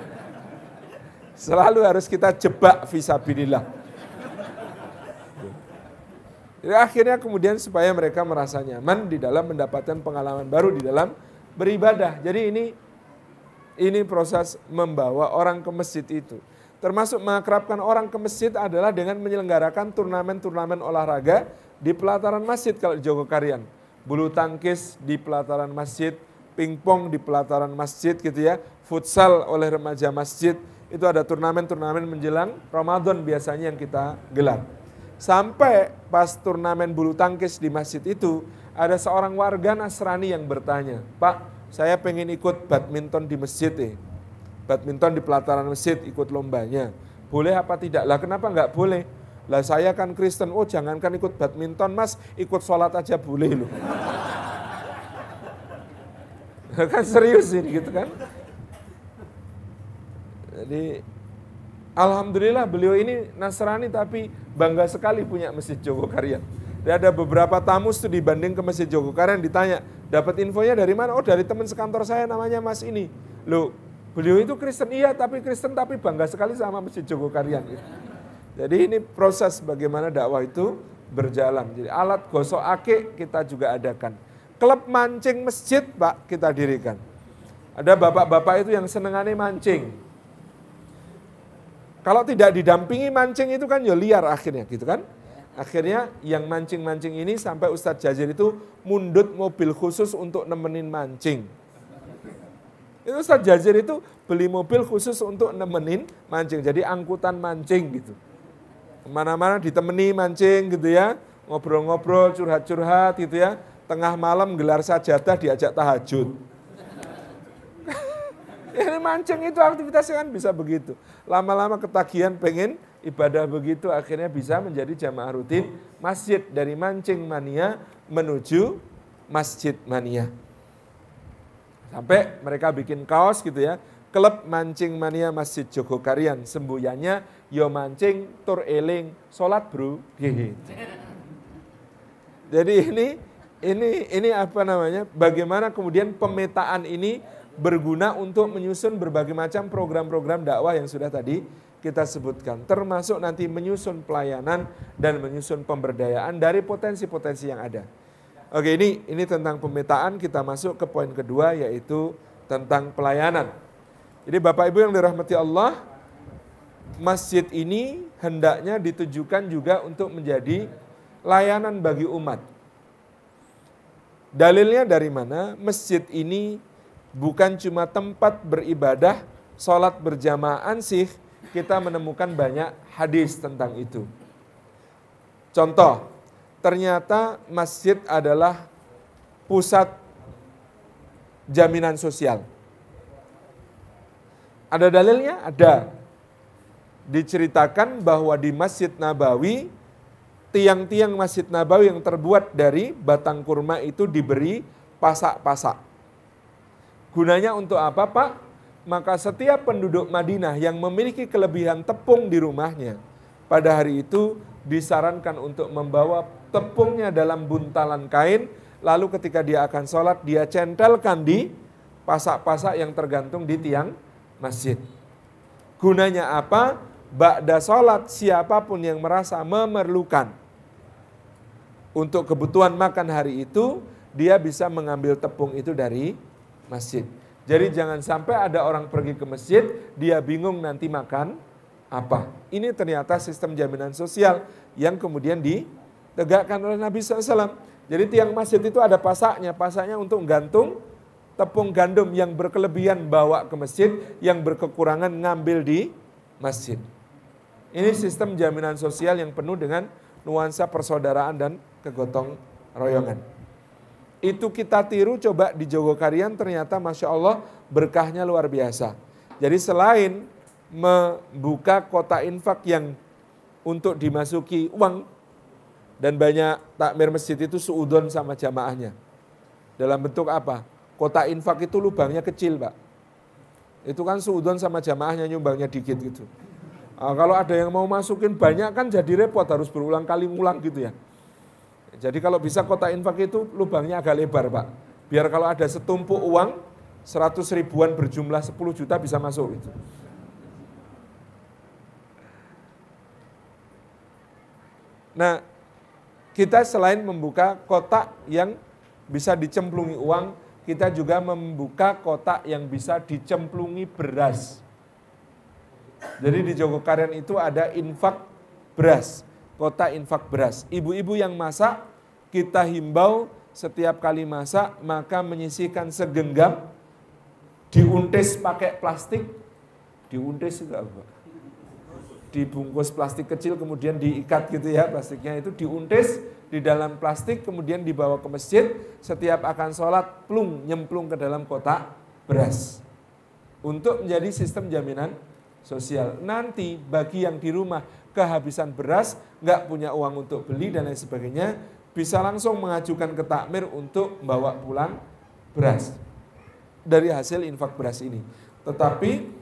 Speaker 1: Selalu harus kita jebak visabilillah. Jadi akhirnya kemudian supaya mereka merasa nyaman di dalam mendapatkan pengalaman baru di dalam beribadah. Jadi ini ini proses membawa orang ke masjid itu. Termasuk mengakrabkan orang ke masjid adalah dengan menyelenggarakan turnamen-turnamen olahraga di pelataran masjid kalau di Jogokarian. Bulu tangkis di pelataran masjid, pingpong di pelataran masjid gitu ya, futsal oleh remaja masjid, itu ada turnamen-turnamen menjelang Ramadan biasanya yang kita gelar. Sampai pas turnamen bulu tangkis di masjid itu, ada seorang warga Nasrani yang bertanya, Pak, saya pengen ikut badminton di masjid eh. Badminton di pelataran masjid, ikut lombanya. Boleh apa tidak? Lah kenapa nggak boleh? Lah saya kan Kristen, oh jangankan ikut badminton mas, ikut sholat aja boleh loh. kan serius ini gitu kan. Jadi Alhamdulillah beliau ini Nasrani tapi bangga sekali punya Masjid Jogokarian. Dan ada beberapa tamu studi dibanding ke Masjid Jogokarian ditanya, dapat infonya dari mana? Oh dari teman sekantor saya namanya Mas ini. Loh, beliau itu Kristen iya tapi Kristen tapi bangga sekali sama Masjid Jogokarian. Jadi ini proses bagaimana dakwah itu berjalan. Jadi alat gosok ake kita juga adakan. Klub mancing masjid Pak kita dirikan. Ada bapak-bapak itu yang senengannya mancing kalau tidak didampingi mancing itu kan ya liar akhirnya gitu kan. Akhirnya yang mancing-mancing ini sampai Ustadz Jazir itu mundut mobil khusus untuk nemenin mancing. Itu Ustadz Jazir itu beli mobil khusus untuk nemenin mancing. Jadi angkutan mancing gitu. Ke mana-mana ditemani mancing gitu ya. Ngobrol-ngobrol, curhat-curhat gitu ya. Tengah malam gelar sajadah diajak tahajud. Ini mancing itu aktivitasnya kan bisa begitu. Lama-lama ketagihan pengen ibadah begitu akhirnya bisa menjadi jamaah rutin masjid dari mancing mania menuju masjid mania. Sampai mereka bikin kaos gitu ya. Klub mancing mania Masjid Jogokarian semboyannya yo mancing tur eling salat bro gitu. Jadi ini ini ini apa namanya? Bagaimana kemudian pemetaan ini berguna untuk menyusun berbagai macam program-program dakwah yang sudah tadi kita sebutkan. Termasuk nanti menyusun pelayanan dan menyusun pemberdayaan dari potensi-potensi yang ada. Oke ini ini tentang pemetaan kita masuk ke poin kedua yaitu tentang pelayanan. Jadi Bapak Ibu yang dirahmati Allah, masjid ini hendaknya ditujukan juga untuk menjadi layanan bagi umat. Dalilnya dari mana? Masjid ini bukan cuma tempat beribadah, sholat berjamaah sih, kita menemukan banyak hadis tentang itu. Contoh, ternyata masjid adalah pusat jaminan sosial. Ada dalilnya? Ada. Diceritakan bahwa di Masjid Nabawi, tiang-tiang Masjid Nabawi yang terbuat dari batang kurma itu diberi pasak-pasak. Gunanya untuk apa Pak? Maka setiap penduduk Madinah yang memiliki kelebihan tepung di rumahnya, pada hari itu disarankan untuk membawa tepungnya dalam buntalan kain, lalu ketika dia akan sholat, dia centelkan di pasak-pasak yang tergantung di tiang masjid. Gunanya apa? Ba'da sholat siapa pun yang merasa memerlukan untuk kebutuhan makan hari itu, dia bisa mengambil tepung itu dari masjid. Jadi jangan sampai ada orang pergi ke masjid, dia bingung nanti makan apa. Ini ternyata sistem jaminan sosial yang kemudian ditegakkan oleh Nabi SAW. Jadi tiang masjid itu ada pasaknya, pasaknya untuk gantung tepung gandum yang berkelebihan bawa ke masjid, yang berkekurangan ngambil di masjid. Ini sistem jaminan sosial yang penuh dengan nuansa persaudaraan dan kegotong royongan. Itu kita tiru coba di Jogokarian ternyata Masya Allah berkahnya luar biasa. Jadi selain membuka kota infak yang untuk dimasuki uang dan banyak takmir masjid itu suudon sama jamaahnya. Dalam bentuk apa? Kota infak itu lubangnya kecil, Pak. Itu kan suudon sama jamaahnya nyumbangnya dikit gitu. Nah, kalau ada yang mau masukin banyak kan jadi repot harus berulang kali ngulang gitu ya. Jadi kalau bisa kota infak itu lubangnya agak lebar Pak. Biar kalau ada setumpuk uang 100 ribuan berjumlah 10 juta bisa masuk gitu. Nah, kita selain membuka kotak yang bisa dicemplungi uang, kita juga membuka kotak yang bisa dicemplungi beras. Jadi di Jogokarian itu ada infak beras, kota infak beras. Ibu-ibu yang masak, kita himbau setiap kali masak, maka menyisihkan segenggam, diuntis pakai plastik, diuntis apa? Dibungkus plastik kecil kemudian diikat gitu ya plastiknya. Itu diuntis, di dalam plastik kemudian dibawa ke masjid. Setiap akan sholat plung nyemplung ke dalam kotak beras. Untuk menjadi sistem jaminan sosial. Nanti bagi yang di rumah kehabisan beras nggak punya uang untuk beli dan lain sebagainya bisa langsung mengajukan ke takmir untuk membawa pulang beras. Dari hasil infak beras ini. Tetapi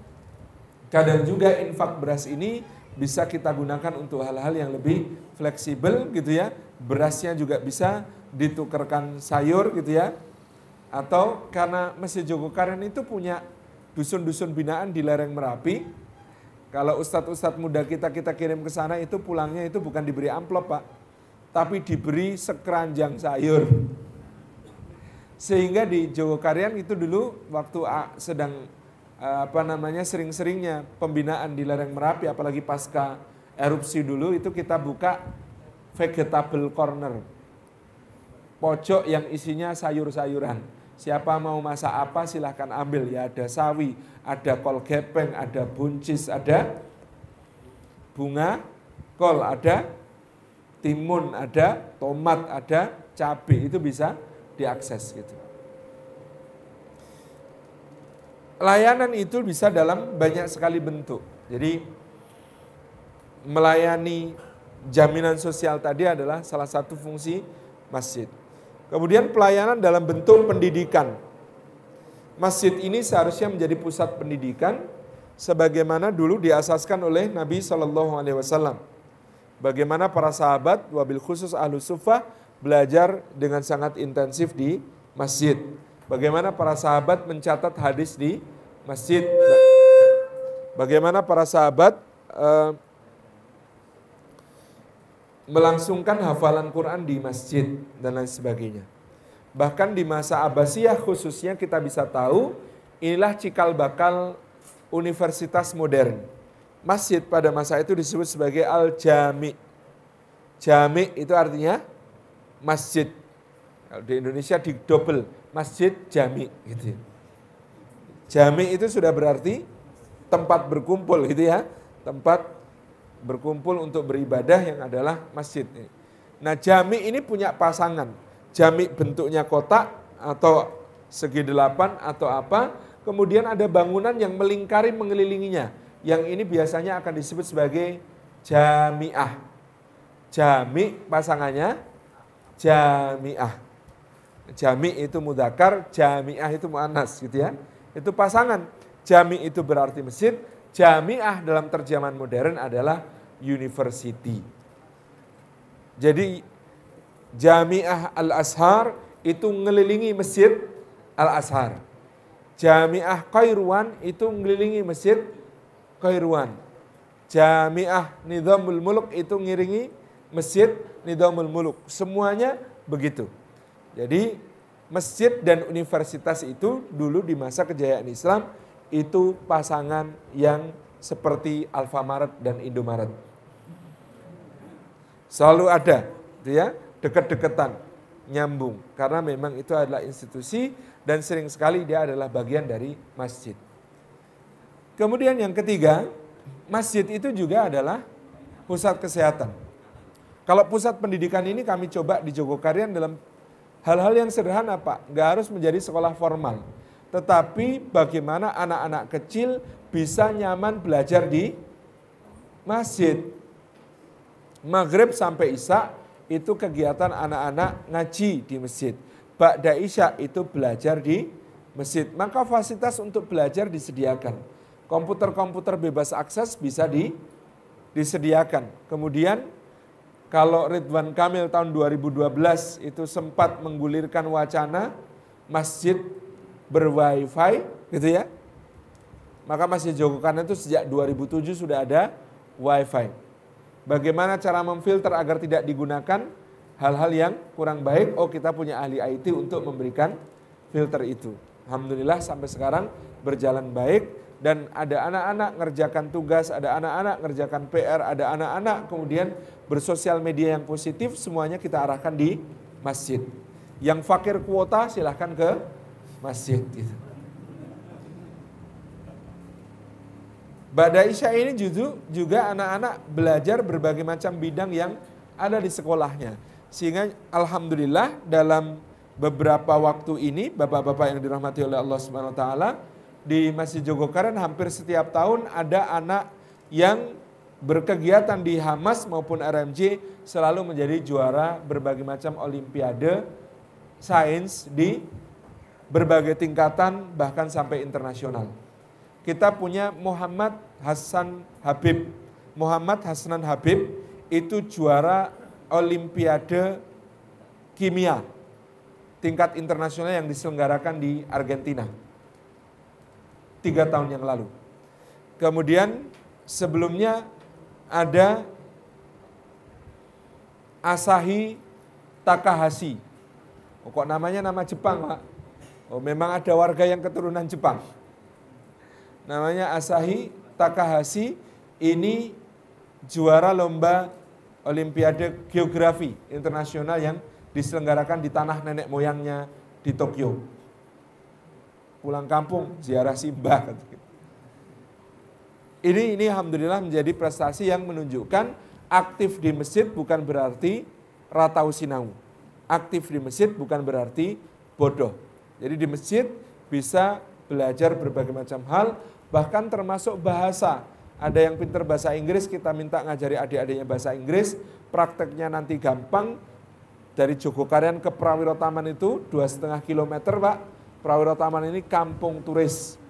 Speaker 1: kadang juga infak beras ini bisa kita gunakan untuk hal-hal yang lebih fleksibel gitu ya berasnya juga bisa ditukarkan sayur gitu ya. Atau karena Masjid Jogokarian itu punya dusun-dusun binaan di lereng Merapi. Kalau ustadz-ustadz muda kita kita kirim ke sana itu pulangnya itu bukan diberi amplop pak, tapi diberi sekeranjang sayur. Sehingga di Jogokarian itu dulu waktu sedang apa namanya sering-seringnya pembinaan di lereng Merapi apalagi pasca erupsi dulu itu kita buka vegetable corner. Pojok yang isinya sayur-sayuran. Siapa mau masak apa silahkan ambil ya ada sawi, ada kol gepeng, ada buncis, ada bunga kol, ada timun, ada tomat, ada cabai itu bisa diakses gitu. Layanan itu bisa dalam banyak sekali bentuk. Jadi melayani jaminan sosial tadi adalah salah satu fungsi masjid. Kemudian pelayanan dalam bentuk pendidikan. Masjid ini seharusnya menjadi pusat pendidikan sebagaimana dulu diasaskan oleh Nabi Shallallahu Alaihi Wasallam. Bagaimana para sahabat, wabil khusus ahlu sufah belajar dengan sangat intensif di masjid. Bagaimana para sahabat mencatat hadis di masjid. Bagaimana para sahabat uh, melangsungkan hafalan Quran di masjid dan lain sebagainya. Bahkan di masa Abbasiyah khususnya kita bisa tahu inilah cikal bakal universitas modern. Masjid pada masa itu disebut sebagai Al-Jami. Jami itu artinya masjid. Di Indonesia di double, masjid jami gitu ya. Jami itu sudah berarti tempat berkumpul gitu ya, tempat berkumpul untuk beribadah yang adalah masjid. Nah jami ini punya pasangan. Jami bentuknya kotak atau segi delapan atau apa. Kemudian ada bangunan yang melingkari mengelilinginya. Yang ini biasanya akan disebut sebagai jamiah. Jami pasangannya jamiah. Jami itu mudakar, jamiah itu mu'anas gitu ya. Itu pasangan. Jami itu berarti masjid, jamiah dalam terjemahan modern adalah University. Jadi Jamiah Al-Azhar itu ngelilingi Masjid Al-Azhar. Jamiah Kairuan itu ngelilingi Masjid Kairuan. Jamiah Nizamul Muluk itu ngiringi Masjid Nizamul Muluk. Semuanya begitu. Jadi masjid dan universitas itu dulu di masa kejayaan Islam itu pasangan yang seperti Alfamaret dan Indomaret. Selalu ada, gitu ya, dekat-dekatan. nyambung karena memang itu adalah institusi dan sering sekali dia adalah bagian dari masjid. Kemudian yang ketiga, masjid itu juga adalah pusat kesehatan. Kalau pusat pendidikan ini kami coba di Jogokarian dalam hal-hal yang sederhana Pak, nggak harus menjadi sekolah formal. Tetapi bagaimana anak-anak kecil bisa nyaman belajar di masjid. Maghrib sampai Isya itu kegiatan anak-anak ngaji di masjid. Ba'da Isya itu belajar di masjid. Maka fasilitas untuk belajar disediakan. Komputer-komputer bebas akses bisa di, disediakan. Kemudian kalau Ridwan Kamil tahun 2012 itu sempat menggulirkan wacana masjid berwifi gitu ya. Maka Masjid Jogokarna itu sejak 2007 sudah ada wifi. Bagaimana cara memfilter agar tidak digunakan hal-hal yang kurang baik? Oh kita punya ahli IT untuk memberikan filter itu. Alhamdulillah sampai sekarang berjalan baik dan ada anak-anak ngerjakan tugas, ada anak-anak ngerjakan PR, ada anak-anak kemudian bersosial media yang positif semuanya kita arahkan di masjid. Yang fakir kuota silahkan ke masjid. Gitu. Bada Isya ini juga anak-anak belajar berbagai macam bidang yang ada di sekolahnya. Sehingga Alhamdulillah dalam beberapa waktu ini, Bapak-Bapak yang dirahmati oleh Allah Subhanahu Wa Taala, di Masjid Jogokaran hampir setiap tahun ada anak yang berkegiatan di Hamas maupun RMJ selalu menjadi juara berbagai macam olimpiade sains di berbagai tingkatan bahkan sampai internasional. Kita punya Muhammad Hasan Habib. Muhammad Hasanan Habib itu juara Olimpiade Kimia tingkat internasional yang diselenggarakan di Argentina tiga tahun yang lalu. Kemudian sebelumnya ada Asahi Takahashi. Oh, kok namanya nama Jepang, Pak? Oh, memang ada warga yang keturunan Jepang. Namanya Asahi Takahashi ini juara lomba Olimpiade Geografi Internasional yang diselenggarakan di tanah nenek moyangnya di Tokyo. Pulang kampung, ziarah simbah. Ini, ini Alhamdulillah menjadi prestasi yang menunjukkan aktif di masjid bukan berarti ratau sinau. Aktif di masjid bukan berarti bodoh. Jadi di masjid bisa belajar berbagai macam hal, bahkan termasuk bahasa. Ada yang pinter bahasa Inggris, kita minta ngajari adik-adiknya bahasa Inggris, prakteknya nanti gampang. Dari Jogokaryan ke Prawiro Taman itu dua setengah kilometer pak. Prawiro Taman ini kampung turis.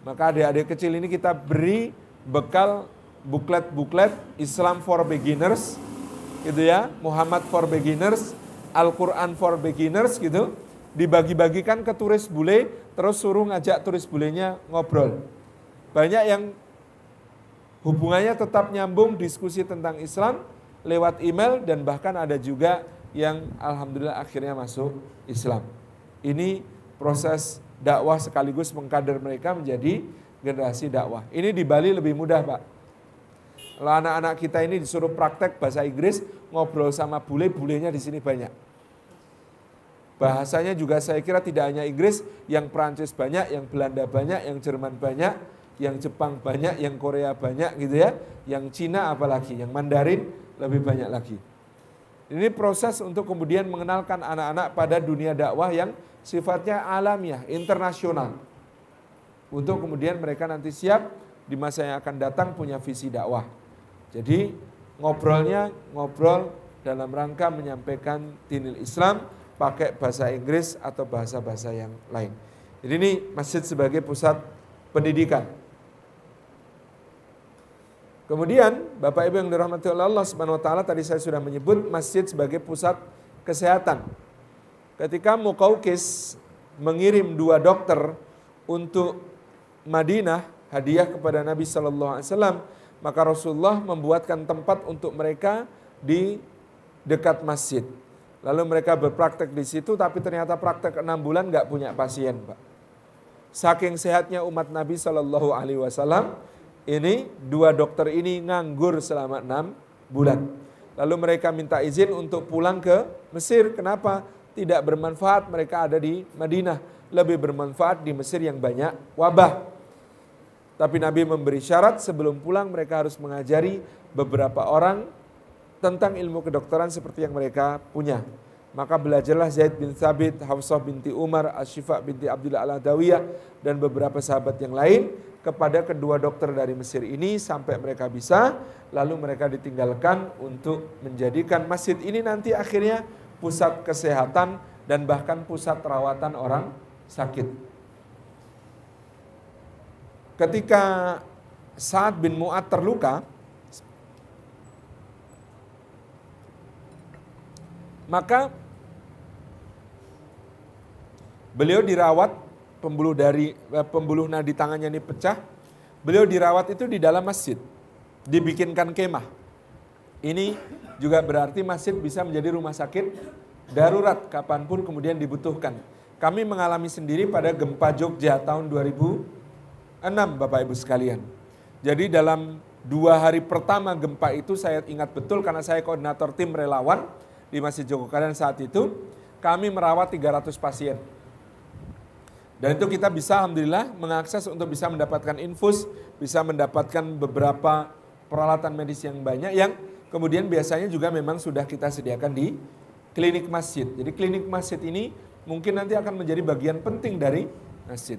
Speaker 1: Maka adik-adik kecil ini kita beri bekal buklet-buklet Islam for Beginners, gitu ya, Muhammad for Beginners, Al-Quran for Beginners gitu, dibagi-bagikan ke turis bule, terus suruh ngajak turis bulenya ngobrol. Banyak yang hubungannya tetap nyambung diskusi tentang Islam lewat email dan bahkan ada juga yang alhamdulillah akhirnya masuk Islam. Ini proses dakwah sekaligus mengkader mereka menjadi generasi dakwah. Ini di Bali lebih mudah, Pak. Kalau anak-anak kita ini disuruh praktek bahasa Inggris, ngobrol sama bule, bulenya di sini banyak. Bahasanya juga saya kira tidak hanya Inggris, yang Prancis banyak, yang Belanda banyak, yang Jerman banyak, yang Jepang banyak, yang Korea banyak gitu ya, yang Cina apalagi, yang Mandarin lebih banyak lagi. Ini proses untuk kemudian mengenalkan anak-anak pada dunia dakwah yang sifatnya alamiah, internasional. Untuk kemudian mereka nanti siap di masa yang akan datang punya visi dakwah. Jadi ngobrolnya ngobrol dalam rangka menyampaikan dinil Islam pakai bahasa Inggris atau bahasa-bahasa yang lain. Jadi ini masjid sebagai pusat pendidikan. Kemudian Bapak Ibu yang dirahmati oleh Allah Subhanahu wa taala tadi saya sudah menyebut masjid sebagai pusat kesehatan. Ketika Mukaukis mengirim dua dokter untuk Madinah hadiah kepada Nabi Shallallahu Alaihi Wasallam, maka Rasulullah membuatkan tempat untuk mereka di dekat masjid. Lalu mereka berpraktek di situ, tapi ternyata praktek enam bulan nggak punya pasien, pak. Saking sehatnya umat Nabi Shallallahu Alaihi Wasallam, ini dua dokter ini nganggur selama enam bulan. Lalu mereka minta izin untuk pulang ke Mesir. Kenapa? Tidak bermanfaat mereka ada di Madinah. Lebih bermanfaat di Mesir yang banyak wabah. Tapi Nabi memberi syarat sebelum pulang mereka harus mengajari beberapa orang tentang ilmu kedokteran seperti yang mereka punya. Maka belajarlah Zaid bin Thabit, Hafsah binti Umar, Ashifa binti Abdullah al-Adawiyah, dan beberapa sahabat yang lain kepada kedua dokter dari Mesir ini sampai mereka bisa, lalu mereka ditinggalkan untuk menjadikan masjid ini nanti akhirnya pusat kesehatan dan bahkan pusat perawatan orang sakit. Ketika Sa'ad bin Mu'ad terluka, maka beliau dirawat pembuluh dari eh, pembuluh nadi tangannya ini pecah, beliau dirawat itu di dalam masjid, dibikinkan kemah. Ini juga berarti masjid bisa menjadi rumah sakit darurat kapan pun kemudian dibutuhkan. Kami mengalami sendiri pada gempa Jogja tahun 2006 Bapak Ibu sekalian. Jadi dalam dua hari pertama gempa itu saya ingat betul karena saya koordinator tim relawan di Masjid Jogokarian saat itu, kami merawat 300 pasien dan itu kita bisa Alhamdulillah mengakses untuk bisa mendapatkan infus, bisa mendapatkan beberapa peralatan medis yang banyak yang kemudian biasanya juga memang sudah kita sediakan di klinik masjid. Jadi klinik masjid ini mungkin nanti akan menjadi bagian penting dari masjid.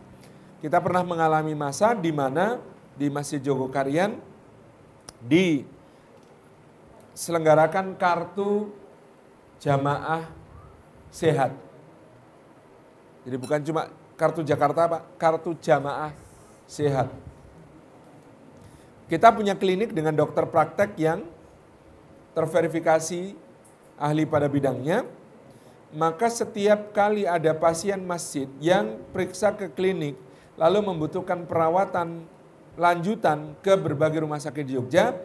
Speaker 1: Kita pernah mengalami masa di mana di Masjid Jogokarian diselenggarakan kartu jamaah sehat. Jadi bukan cuma kartu Jakarta Pak, kartu jamaah sehat. Kita punya klinik dengan dokter praktek yang terverifikasi ahli pada bidangnya, maka setiap kali ada pasien masjid yang periksa ke klinik lalu membutuhkan perawatan lanjutan ke berbagai rumah sakit di Jogja,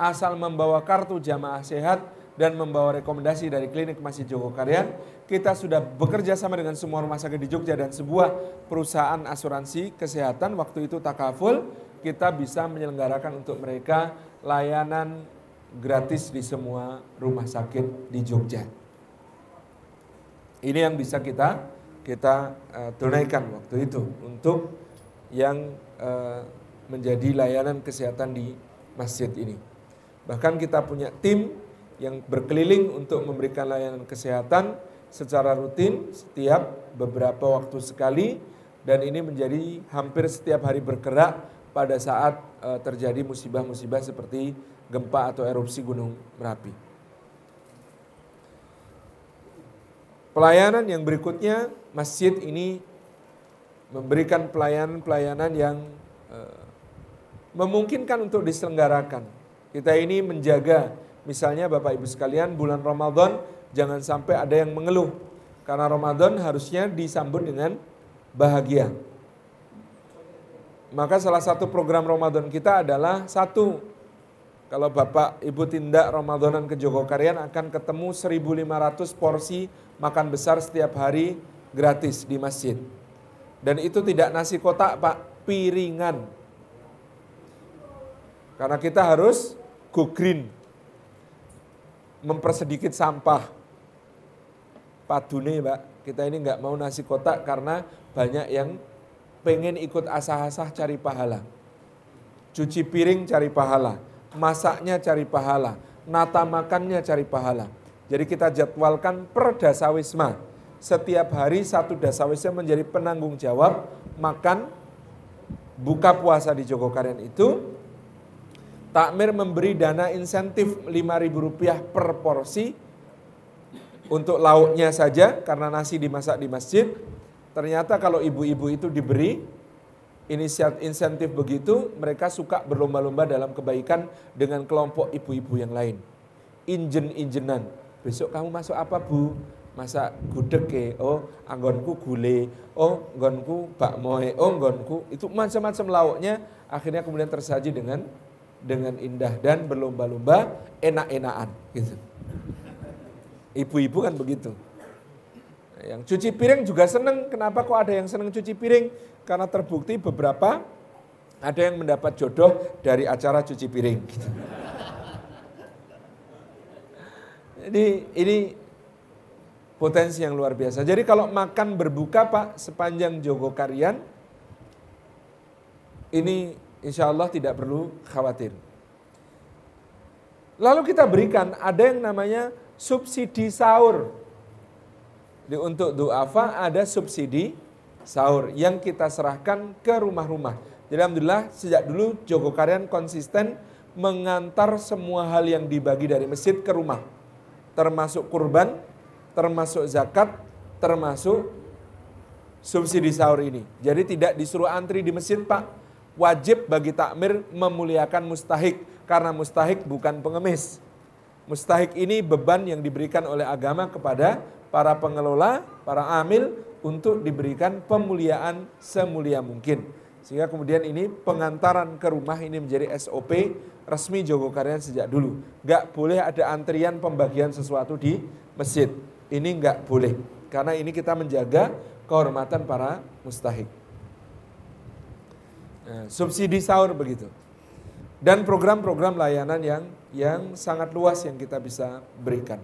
Speaker 1: asal membawa kartu jamaah sehat dan membawa rekomendasi dari klinik Masjid Jogokarian, kita sudah bekerja sama dengan semua rumah sakit di Jogja dan sebuah perusahaan asuransi kesehatan waktu itu takaful, kita bisa menyelenggarakan untuk mereka layanan gratis di semua rumah sakit di Jogja. Ini yang bisa kita kita uh, tunaikan waktu itu untuk yang uh, menjadi layanan kesehatan di masjid ini. Bahkan kita punya tim yang berkeliling untuk memberikan layanan kesehatan secara rutin setiap beberapa waktu sekali dan ini menjadi hampir setiap hari bergerak pada saat uh, terjadi musibah-musibah seperti gempa atau erupsi Gunung Merapi. Pelayanan yang berikutnya, masjid ini memberikan pelayanan-pelayanan yang uh, memungkinkan untuk diselenggarakan. Kita ini menjaga Misalnya Bapak Ibu sekalian bulan Ramadan jangan sampai ada yang mengeluh. Karena Ramadan harusnya disambut dengan bahagia. Maka salah satu program Ramadan kita adalah satu. Kalau Bapak Ibu tindak Ramadanan ke Jogokarian akan ketemu 1500 porsi makan besar setiap hari gratis di masjid. Dan itu tidak nasi kotak Pak, piringan. Karena kita harus go green, mempersedikit sampah. Padune, Pak. Kita ini nggak mau nasi kotak karena banyak yang pengen ikut asah-asah cari pahala. Cuci piring cari pahala, masaknya cari pahala, nata makannya cari pahala. Jadi kita jadwalkan per dasawisma. Setiap hari satu dasawisma menjadi penanggung jawab makan buka puasa di Jogokarian itu Takmir memberi dana insentif Rp5.000 per porsi untuk lauknya saja karena nasi dimasak di masjid. Ternyata kalau ibu-ibu itu diberi insentif begitu, mereka suka berlomba-lomba dalam kebaikan dengan kelompok ibu-ibu yang lain. Injen-injenan. Besok kamu masuk apa bu? Masak gudeg ke, oh anggonku gule, oh anggonku bakmoe, oh anggonku. Itu macam-macam lauknya akhirnya kemudian tersaji dengan dengan indah dan berlomba-lomba enak-enakan gitu. Ibu-ibu kan begitu. Yang cuci piring juga seneng. Kenapa kok ada yang seneng cuci piring? Karena terbukti beberapa ada yang mendapat jodoh dari acara cuci piring. Gitu. Jadi ini potensi yang luar biasa. Jadi kalau makan berbuka Pak sepanjang Jogokarian ini insya Allah tidak perlu khawatir. Lalu kita berikan ada yang namanya subsidi sahur. Di, untuk duafa ada subsidi sahur yang kita serahkan ke rumah-rumah. Jadi Alhamdulillah sejak dulu Jogokarian konsisten mengantar semua hal yang dibagi dari masjid ke rumah. Termasuk kurban, termasuk zakat, termasuk subsidi sahur ini. Jadi tidak disuruh antri di masjid Pak. Wajib bagi takmir memuliakan mustahik. Karena mustahik bukan pengemis. Mustahik ini beban yang diberikan oleh agama kepada para pengelola, para amil untuk diberikan pemuliaan semulia mungkin. Sehingga kemudian ini pengantaran ke rumah ini menjadi SOP resmi Jogokarian sejak dulu. Gak boleh ada antrian pembagian sesuatu di masjid. Ini nggak boleh. Karena ini kita menjaga kehormatan para mustahik. Nah, subsidi sahur begitu. Dan program-program layanan yang yang sangat luas yang kita bisa berikan.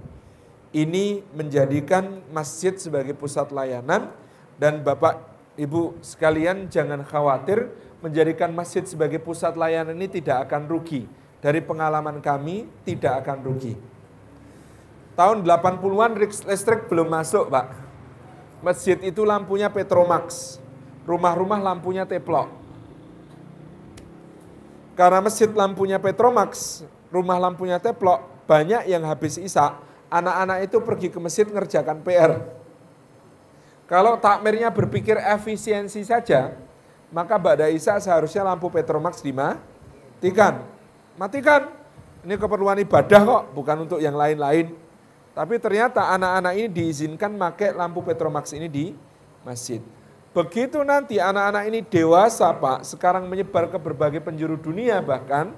Speaker 1: Ini menjadikan masjid sebagai pusat layanan dan Bapak Ibu sekalian jangan khawatir menjadikan masjid sebagai pusat layanan ini tidak akan rugi. Dari pengalaman kami tidak akan rugi. Tahun 80-an listrik belum masuk, Pak. Masjid itu lampunya Petromax. Rumah-rumah lampunya teplok. Karena masjid lampunya Petromax, rumah lampunya teplok, banyak yang habis isak, anak-anak itu pergi ke masjid ngerjakan PR. Kalau takmirnya berpikir efisiensi saja, maka Ba'da Isa seharusnya lampu Petromax dimatikan. Matikan. Ini keperluan ibadah kok, bukan untuk yang lain-lain. Tapi ternyata anak-anak ini diizinkan pakai lampu Petromax ini di masjid. Begitu nanti anak-anak ini dewasa Pak, sekarang menyebar ke berbagai penjuru dunia bahkan,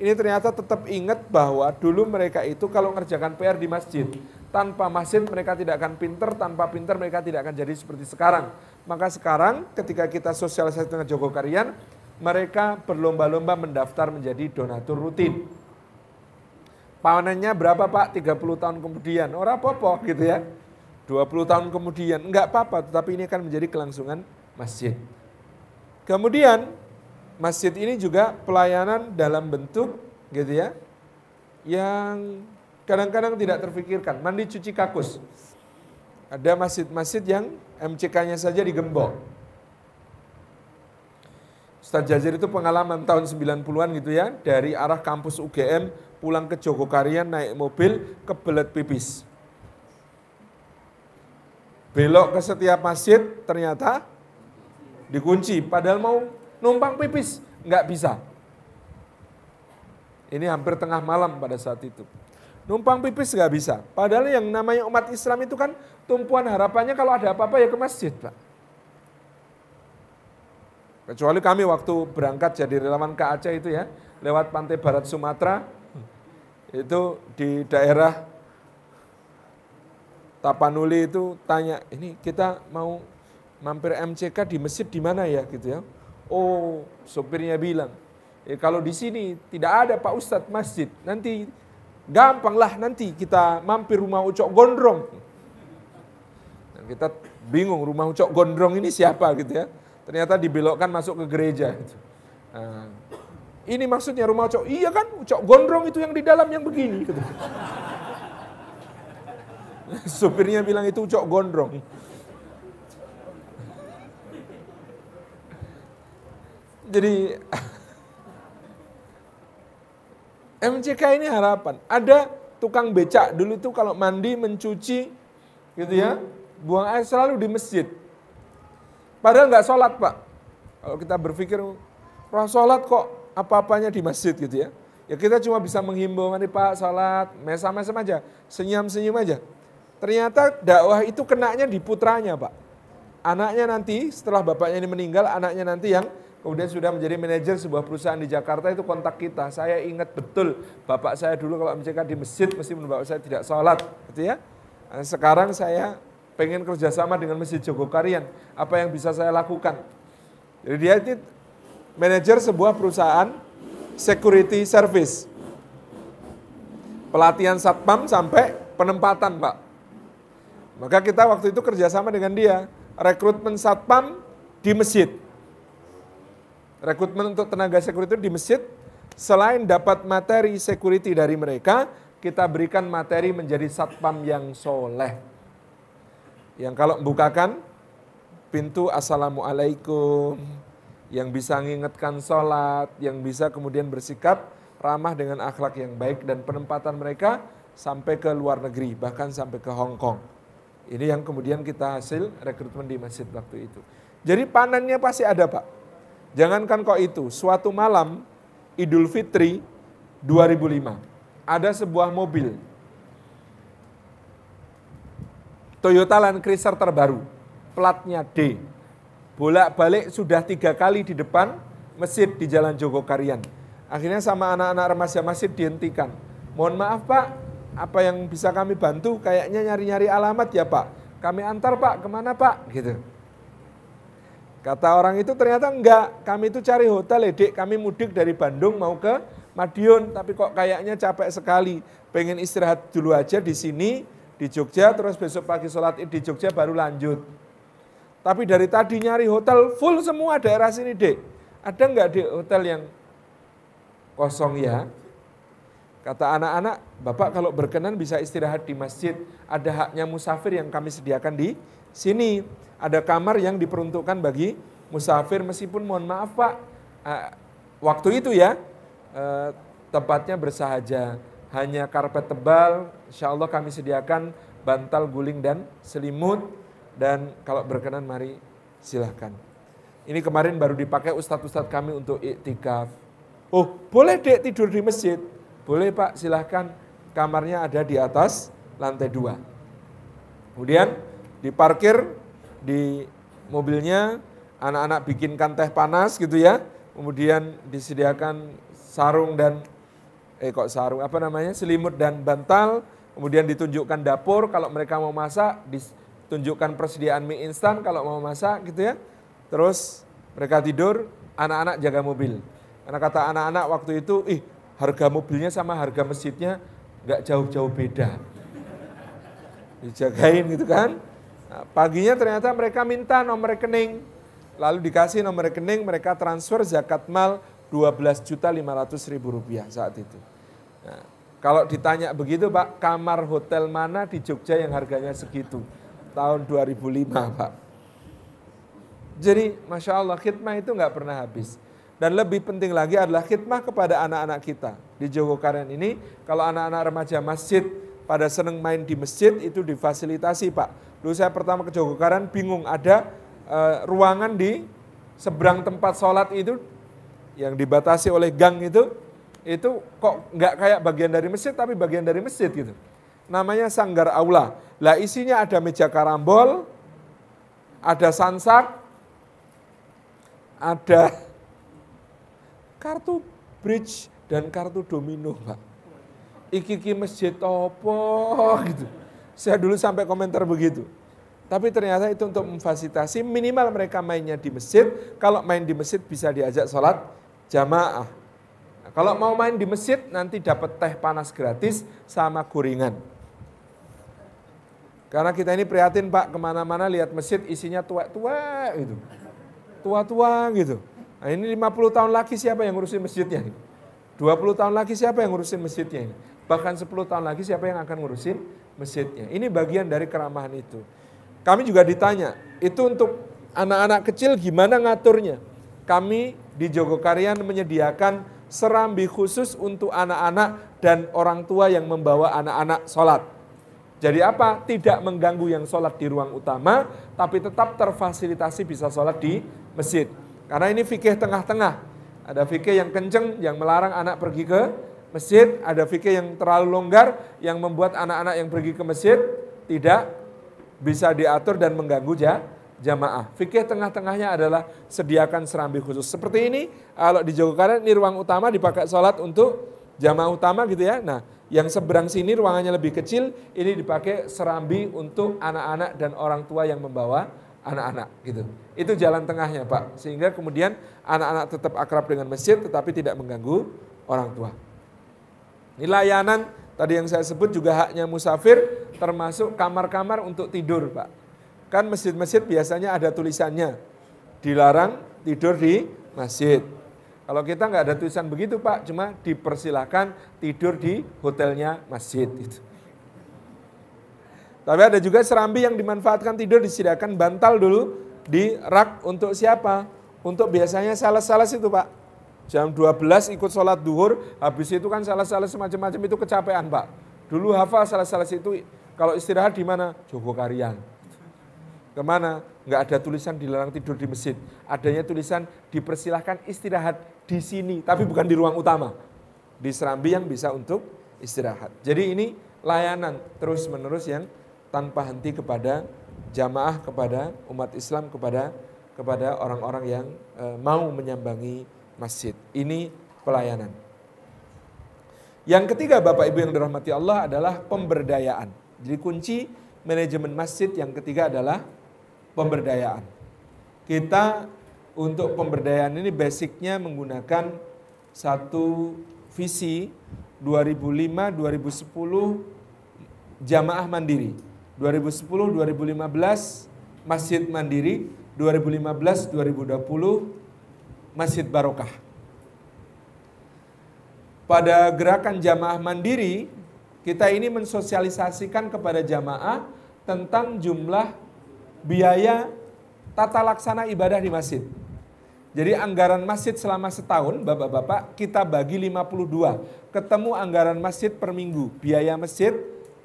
Speaker 1: ini ternyata tetap ingat bahwa dulu mereka itu kalau ngerjakan PR di masjid, tanpa masjid mereka tidak akan pinter, tanpa pinter mereka tidak akan jadi seperti sekarang. Maka sekarang ketika kita sosialisasi dengan Joko Karian, mereka berlomba-lomba mendaftar menjadi donatur rutin Panennya berapa Pak? 30 tahun kemudian. Orang apa-apa gitu ya. 20 tahun kemudian. Enggak apa-apa, tetapi ini akan menjadi kelangsungan masjid. Kemudian masjid ini juga pelayanan dalam bentuk gitu ya. Yang kadang-kadang tidak terfikirkan. Mandi cuci kakus. Ada masjid-masjid yang MCK-nya saja digembok. Ustaz Jazir itu pengalaman tahun 90-an gitu ya, dari arah kampus UGM pulang ke Jogokarian naik mobil kebelet pipis. Belok ke setiap masjid ternyata dikunci, padahal mau numpang pipis, nggak bisa. Ini hampir tengah malam pada saat itu. Numpang pipis nggak bisa. Padahal yang namanya umat Islam itu kan tumpuan harapannya kalau ada apa-apa ya ke masjid, Pak. Kecuali kami waktu berangkat jadi relawan ke Aceh itu ya, lewat pantai barat Sumatera, itu di daerah Tapanuli itu tanya, ini kita mau mampir MCK di masjid di mana ya gitu ya. Oh, sopirnya bilang, eh, kalau di sini tidak ada Pak Ustadz masjid, nanti gampanglah nanti kita mampir rumah Ucok Gondrong. Dan kita bingung rumah Ucok Gondrong ini siapa gitu ya. Ternyata dibelokkan masuk ke gereja. Gitu. Nah, ini maksudnya rumah Ucok. Iya kan, Ucok gondrong itu yang di dalam yang begini. Gitu. Supirnya bilang itu Ucok gondrong. Jadi MCK ini harapan. Ada tukang becak dulu tuh kalau mandi mencuci gitu ya, buang air selalu di masjid. Padahal nggak sholat pak. Kalau kita berpikir, roh sholat kok apa-apanya di masjid gitu ya. Ya kita cuma bisa menghimbau nih Pak salat, mesam-mesam aja, senyum-senyum aja. Ternyata dakwah itu kenanya di putranya Pak. Anaknya nanti setelah bapaknya ini meninggal, anaknya nanti yang kemudian sudah menjadi manajer sebuah perusahaan di Jakarta itu kontak kita. Saya ingat betul bapak saya dulu kalau MCK di masjid meskipun bapak saya tidak sholat gitu ya. Nah, sekarang saya pengen kerjasama dengan Masjid Jogokarian. Apa yang bisa saya lakukan? Jadi dia itu manajer sebuah perusahaan security service. Pelatihan satpam sampai penempatan Pak. Maka kita waktu itu kerjasama dengan dia, rekrutmen satpam di masjid. Rekrutmen untuk tenaga security di masjid, selain dapat materi security dari mereka, kita berikan materi menjadi satpam yang soleh. Yang kalau membukakan pintu Assalamualaikum, yang bisa mengingatkan sholat, yang bisa kemudian bersikap ramah dengan akhlak yang baik dan penempatan mereka sampai ke luar negeri, bahkan sampai ke Hong Kong. Ini yang kemudian kita hasil rekrutmen di masjid waktu itu. Jadi panennya pasti ada Pak. Jangankan kok itu, suatu malam Idul Fitri 2005, ada sebuah mobil Toyota Land Cruiser terbaru platnya D. Bolak-balik sudah tiga kali di depan masjid di Jalan Jogokarian. Akhirnya sama anak-anak remaja masjid dihentikan. Mohon maaf Pak, apa yang bisa kami bantu? Kayaknya nyari-nyari alamat ya Pak. Kami antar Pak, ke mana Pak? Gitu. Kata orang itu ternyata enggak, kami itu cari hotel ya kami mudik dari Bandung mau ke Madiun, tapi kok kayaknya capek sekali, pengen istirahat dulu aja di sini, di Jogja, terus besok pagi sholat id di Jogja baru lanjut. Tapi dari tadi nyari hotel full semua daerah sini dek. Ada nggak di hotel yang kosong ya? Kata anak-anak, Bapak kalau berkenan bisa istirahat di masjid. Ada haknya musafir yang kami sediakan di sini. Ada kamar yang diperuntukkan bagi musafir meskipun mohon maaf Pak, eh, waktu itu ya eh, tempatnya bersahaja. Hanya karpet tebal, insya Allah kami sediakan bantal guling dan selimut dan kalau berkenan mari silahkan. Ini kemarin baru dipakai ustadz-ustadz kami untuk iktikaf. Oh boleh dek tidur di masjid? Boleh pak silahkan. Kamarnya ada di atas lantai dua. Kemudian diparkir di mobilnya, anak-anak bikinkan teh panas gitu ya. Kemudian disediakan sarung dan eh kok sarung apa namanya selimut dan bantal. Kemudian ditunjukkan dapur kalau mereka mau masak tunjukkan persediaan mie instan kalau mau masak gitu ya. Terus mereka tidur, anak-anak jaga mobil. Karena kata anak-anak waktu itu, ih harga mobilnya sama harga masjidnya nggak jauh-jauh beda. Dijagain gitu kan. Nah, paginya ternyata mereka minta nomor rekening. Lalu dikasih nomor rekening, mereka transfer zakat mal 12 juta 500 ribu rupiah saat itu. Nah, kalau ditanya begitu Pak, kamar hotel mana di Jogja yang harganya segitu? tahun 2005 Pak. Jadi Masya Allah khidmah itu nggak pernah habis. Dan lebih penting lagi adalah khidmah kepada anak-anak kita. Di Jogokarian ini kalau anak-anak remaja masjid pada seneng main di masjid itu difasilitasi Pak. Dulu saya pertama ke Jogokarian bingung ada e, ruangan di seberang tempat sholat itu yang dibatasi oleh gang itu itu kok nggak kayak bagian dari masjid tapi bagian dari masjid gitu. Namanya sanggar aula. Lah isinya ada meja karambol, ada sansak, ada kartu bridge dan kartu domino, Pak. Iki-iki masjid topo gitu. Saya dulu sampai komentar begitu. Tapi ternyata itu untuk memfasilitasi minimal mereka mainnya di masjid. Kalau main di masjid bisa diajak sholat jamaah. Nah, kalau mau main di masjid nanti dapat teh panas gratis sama gorengan. Karena kita ini prihatin Pak, ke mana-mana lihat masjid isinya tua-tua gitu. Tua-tua gitu. Nah ini 50 tahun lagi siapa yang ngurusin masjidnya? 20 tahun lagi siapa yang ngurusin masjidnya? Bahkan 10 tahun lagi siapa yang akan ngurusin masjidnya? Ini bagian dari keramahan itu. Kami juga ditanya, itu untuk anak-anak kecil gimana ngaturnya? Kami di Jogokarian menyediakan serambi khusus untuk anak-anak dan orang tua yang membawa anak-anak sholat. Jadi apa? Tidak mengganggu yang sholat di ruang utama, tapi tetap terfasilitasi bisa sholat di masjid. Karena ini fikih tengah-tengah. Ada fikih yang kenceng, yang melarang anak pergi ke masjid. Ada fikih yang terlalu longgar, yang membuat anak-anak yang pergi ke masjid tidak bisa diatur dan mengganggu ja, jamaah. Fikih tengah-tengahnya adalah sediakan serambi khusus. Seperti ini, kalau di Jogokarian ini ruang utama dipakai sholat untuk jamaah utama gitu ya. Nah, yang seberang sini ruangannya lebih kecil, ini dipakai serambi untuk anak-anak dan orang tua yang membawa anak-anak gitu. Itu jalan tengahnya Pak. Sehingga kemudian anak-anak tetap akrab dengan masjid tetapi tidak mengganggu orang tua. Ini layanan Tadi yang saya sebut juga haknya musafir termasuk kamar-kamar untuk tidur Pak. Kan masjid-masjid biasanya ada tulisannya, dilarang tidur di masjid. Kalau kita nggak ada tulisan begitu Pak, cuma dipersilahkan tidur di hotelnya masjid. Gitu. Tapi ada juga serambi yang dimanfaatkan tidur disediakan bantal dulu di rak untuk siapa? Untuk biasanya salah-salah itu Pak Jam 12 ikut sholat duhur, habis itu kan salah-salah semacam-macam itu kecapean Pak. Dulu hafal salah-salah itu kalau istirahat di mana? Jogokarian. Ke mana? Enggak ada tulisan dilarang tidur di masjid. Adanya tulisan dipersilahkan istirahat di sini, tapi bukan di ruang utama. Di serambi yang bisa untuk istirahat. Jadi ini layanan terus-menerus yang tanpa henti kepada jamaah, kepada umat Islam, kepada kepada orang-orang yang e, mau menyambangi masjid. Ini pelayanan. Yang ketiga Bapak Ibu yang dirahmati Allah adalah pemberdayaan. Jadi kunci manajemen masjid yang ketiga adalah pemberdayaan. Kita untuk pemberdayaan ini basicnya menggunakan satu visi 2005-2010 jamaah mandiri. 2010-2015 masjid mandiri, 2015-2020 Masjid Barokah. Pada gerakan jamaah mandiri, kita ini mensosialisasikan kepada jamaah tentang jumlah biaya tata laksana ibadah di masjid. Jadi anggaran masjid selama setahun, Bapak-bapak, kita bagi 52. Ketemu anggaran masjid per minggu, biaya masjid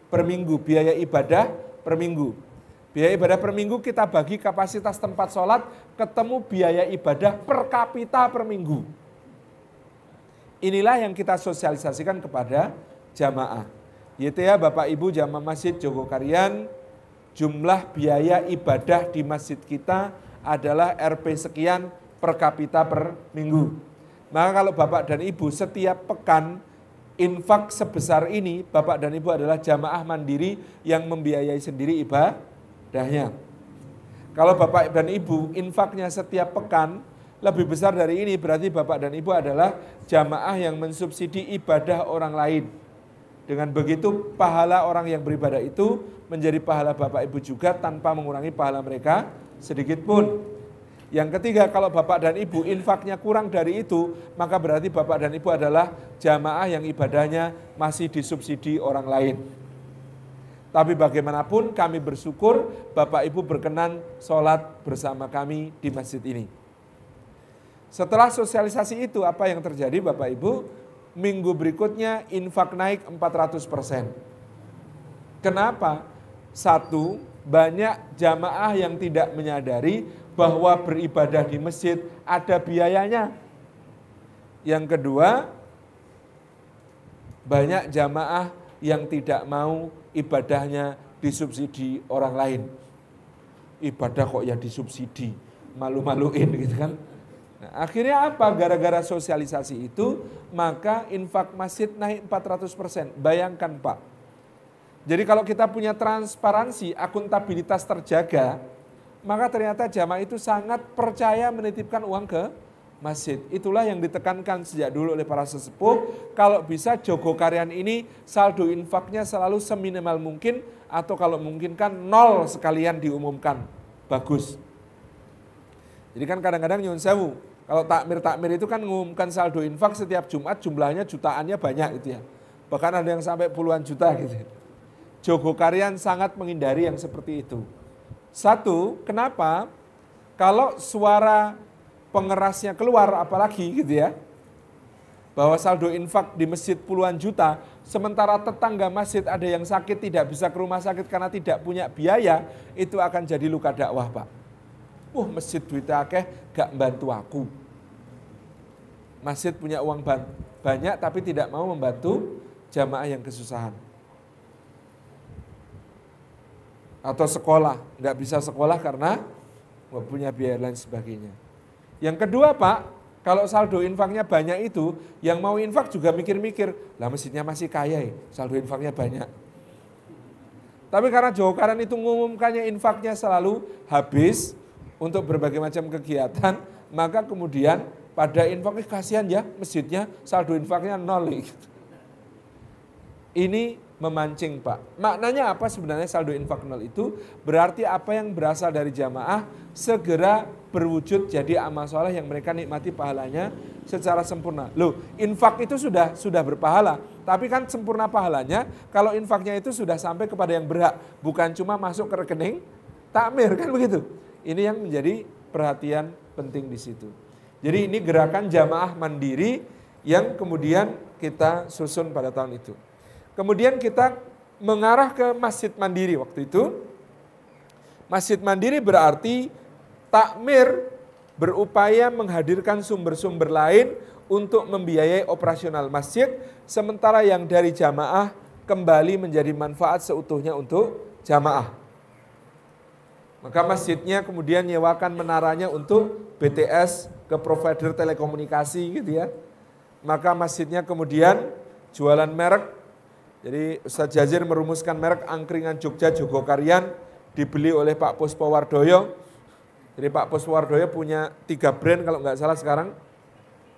Speaker 1: per minggu, biaya ibadah per minggu. Biaya ibadah per minggu kita bagi kapasitas tempat sholat, ketemu biaya ibadah per kapita per minggu. Inilah yang kita sosialisasikan kepada jamaah. Yaitu ya Bapak Ibu jamaah Masjid Jogokarian, jumlah biaya ibadah di masjid kita adalah RP sekian per kapita per minggu. Maka kalau Bapak dan Ibu setiap pekan infak sebesar ini, Bapak dan Ibu adalah jamaah mandiri yang membiayai sendiri ibadah dahnya. Kalau Bapak dan Ibu infaknya setiap pekan lebih besar dari ini berarti Bapak dan Ibu adalah jamaah yang mensubsidi ibadah orang lain. Dengan begitu pahala orang yang beribadah itu menjadi pahala Bapak Ibu juga tanpa mengurangi pahala mereka sedikit pun. Yang ketiga, kalau Bapak dan Ibu infaknya kurang dari itu, maka berarti Bapak dan Ibu adalah jamaah yang ibadahnya masih disubsidi orang lain. Tapi bagaimanapun kami bersyukur Bapak Ibu berkenan sholat bersama kami di masjid ini. Setelah sosialisasi itu apa yang terjadi Bapak Ibu? Minggu berikutnya infak naik 400 persen. Kenapa? Satu, banyak jamaah yang tidak menyadari bahwa beribadah di masjid ada biayanya. Yang kedua, banyak jamaah yang tidak mau ibadahnya disubsidi orang lain. Ibadah kok ya disubsidi, malu-maluin gitu kan. Nah, akhirnya apa? Gara-gara sosialisasi itu, maka infak masjid naik 400%. Bayangkan Pak. Jadi kalau kita punya transparansi, akuntabilitas terjaga, maka ternyata jamaah itu sangat percaya menitipkan uang ke masjid. Itulah yang ditekankan sejak dulu oleh para sesepuh. Kalau bisa Jogo Karyan ini saldo infaknya selalu seminimal mungkin atau kalau mungkin kan nol sekalian diumumkan. Bagus. Jadi kan kadang-kadang nyun sewu, kalau takmir-takmir itu kan mengumumkan saldo infak setiap Jumat jumlahnya jutaannya banyak gitu ya. Bahkan ada yang sampai puluhan juta gitu. Jogo Karyan sangat menghindari yang seperti itu. Satu, kenapa? Kalau suara pengerasnya keluar apalagi gitu ya. Bahwa saldo infak di masjid puluhan juta, sementara tetangga masjid ada yang sakit tidak bisa ke rumah sakit karena tidak punya biaya, itu akan jadi luka dakwah Pak. Wah masjid duitnya akeh gak membantu aku. Masjid punya uang banyak tapi tidak mau membantu jamaah yang kesusahan. Atau sekolah, nggak bisa sekolah karena nggak punya biaya lain sebagainya. Yang kedua Pak, kalau saldo infaknya banyak itu, yang mau infak juga mikir-mikir, lah masjidnya masih kaya ya, saldo infaknya banyak. Tapi karena Jokaran itu mengumumkannya infaknya selalu habis untuk berbagai macam kegiatan, maka kemudian pada infaknya kasihan ya masjidnya saldo infaknya nol. Ini memancing Pak. Maknanya apa sebenarnya saldo infak nol itu? Berarti apa yang berasal dari jamaah segera berwujud jadi amal soleh yang mereka nikmati pahalanya secara sempurna. Loh, infak itu sudah sudah berpahala, tapi kan sempurna pahalanya kalau infaknya itu sudah sampai kepada yang berhak, bukan cuma masuk ke rekening takmir kan begitu. Ini yang menjadi perhatian penting di situ. Jadi ini gerakan jamaah mandiri yang kemudian kita susun pada tahun itu. Kemudian kita mengarah ke masjid mandiri waktu itu. Masjid mandiri berarti takmir berupaya menghadirkan sumber-sumber lain untuk membiayai operasional masjid, sementara yang dari jamaah kembali menjadi manfaat seutuhnya untuk jamaah. Maka masjidnya kemudian nyewakan menaranya untuk BTS ke provider telekomunikasi gitu ya. Maka masjidnya kemudian jualan merek jadi Ustadz Jazir merumuskan merek angkringan Jogja Jogokarian dibeli oleh Pak Puspo Wardoyo. Jadi Pak Puspo Wardoyo punya tiga brand kalau nggak salah sekarang.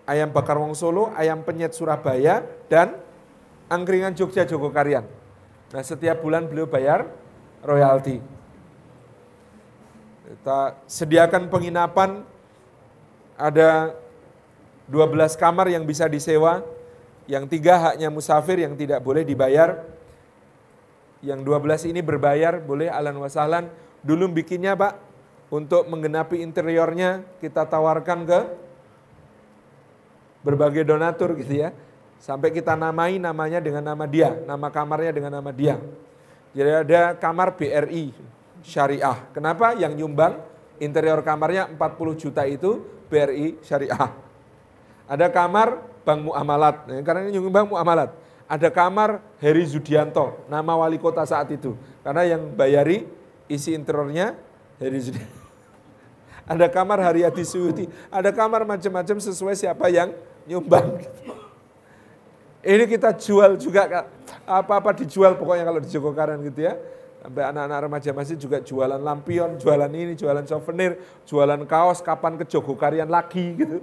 Speaker 1: Ayam bakar wong Solo, ayam penyet Surabaya, dan angkringan Jogja Jogokarian. Nah setiap bulan beliau bayar royalti. Kita sediakan penginapan, ada 12 kamar yang bisa disewa, yang tiga haknya musafir yang tidak boleh dibayar. Yang dua belas ini berbayar, boleh alan wasalan. Dulu bikinnya Pak, untuk menggenapi interiornya kita tawarkan ke berbagai donatur gitu ya. Sampai kita namai namanya dengan nama dia, nama kamarnya dengan nama dia. Jadi ada kamar BRI syariah. Kenapa? Yang nyumbang interior kamarnya 40 juta itu BRI syariah. Ada kamar Bank Muamalat. Nah, karena ini Bank Muamalat. Ada kamar Heri Zudianto, nama wali kota saat itu. Karena yang bayari isi interiornya Heri Zudianto. Ada kamar Haryati Suyuti, ada kamar macam-macam sesuai siapa yang nyumbang. Ini kita jual juga, apa-apa dijual pokoknya kalau di Jogokaran gitu ya. Sampai anak-anak remaja masih juga jualan lampion, jualan ini, jualan souvenir, jualan kaos, kapan ke Jogokarian lagi gitu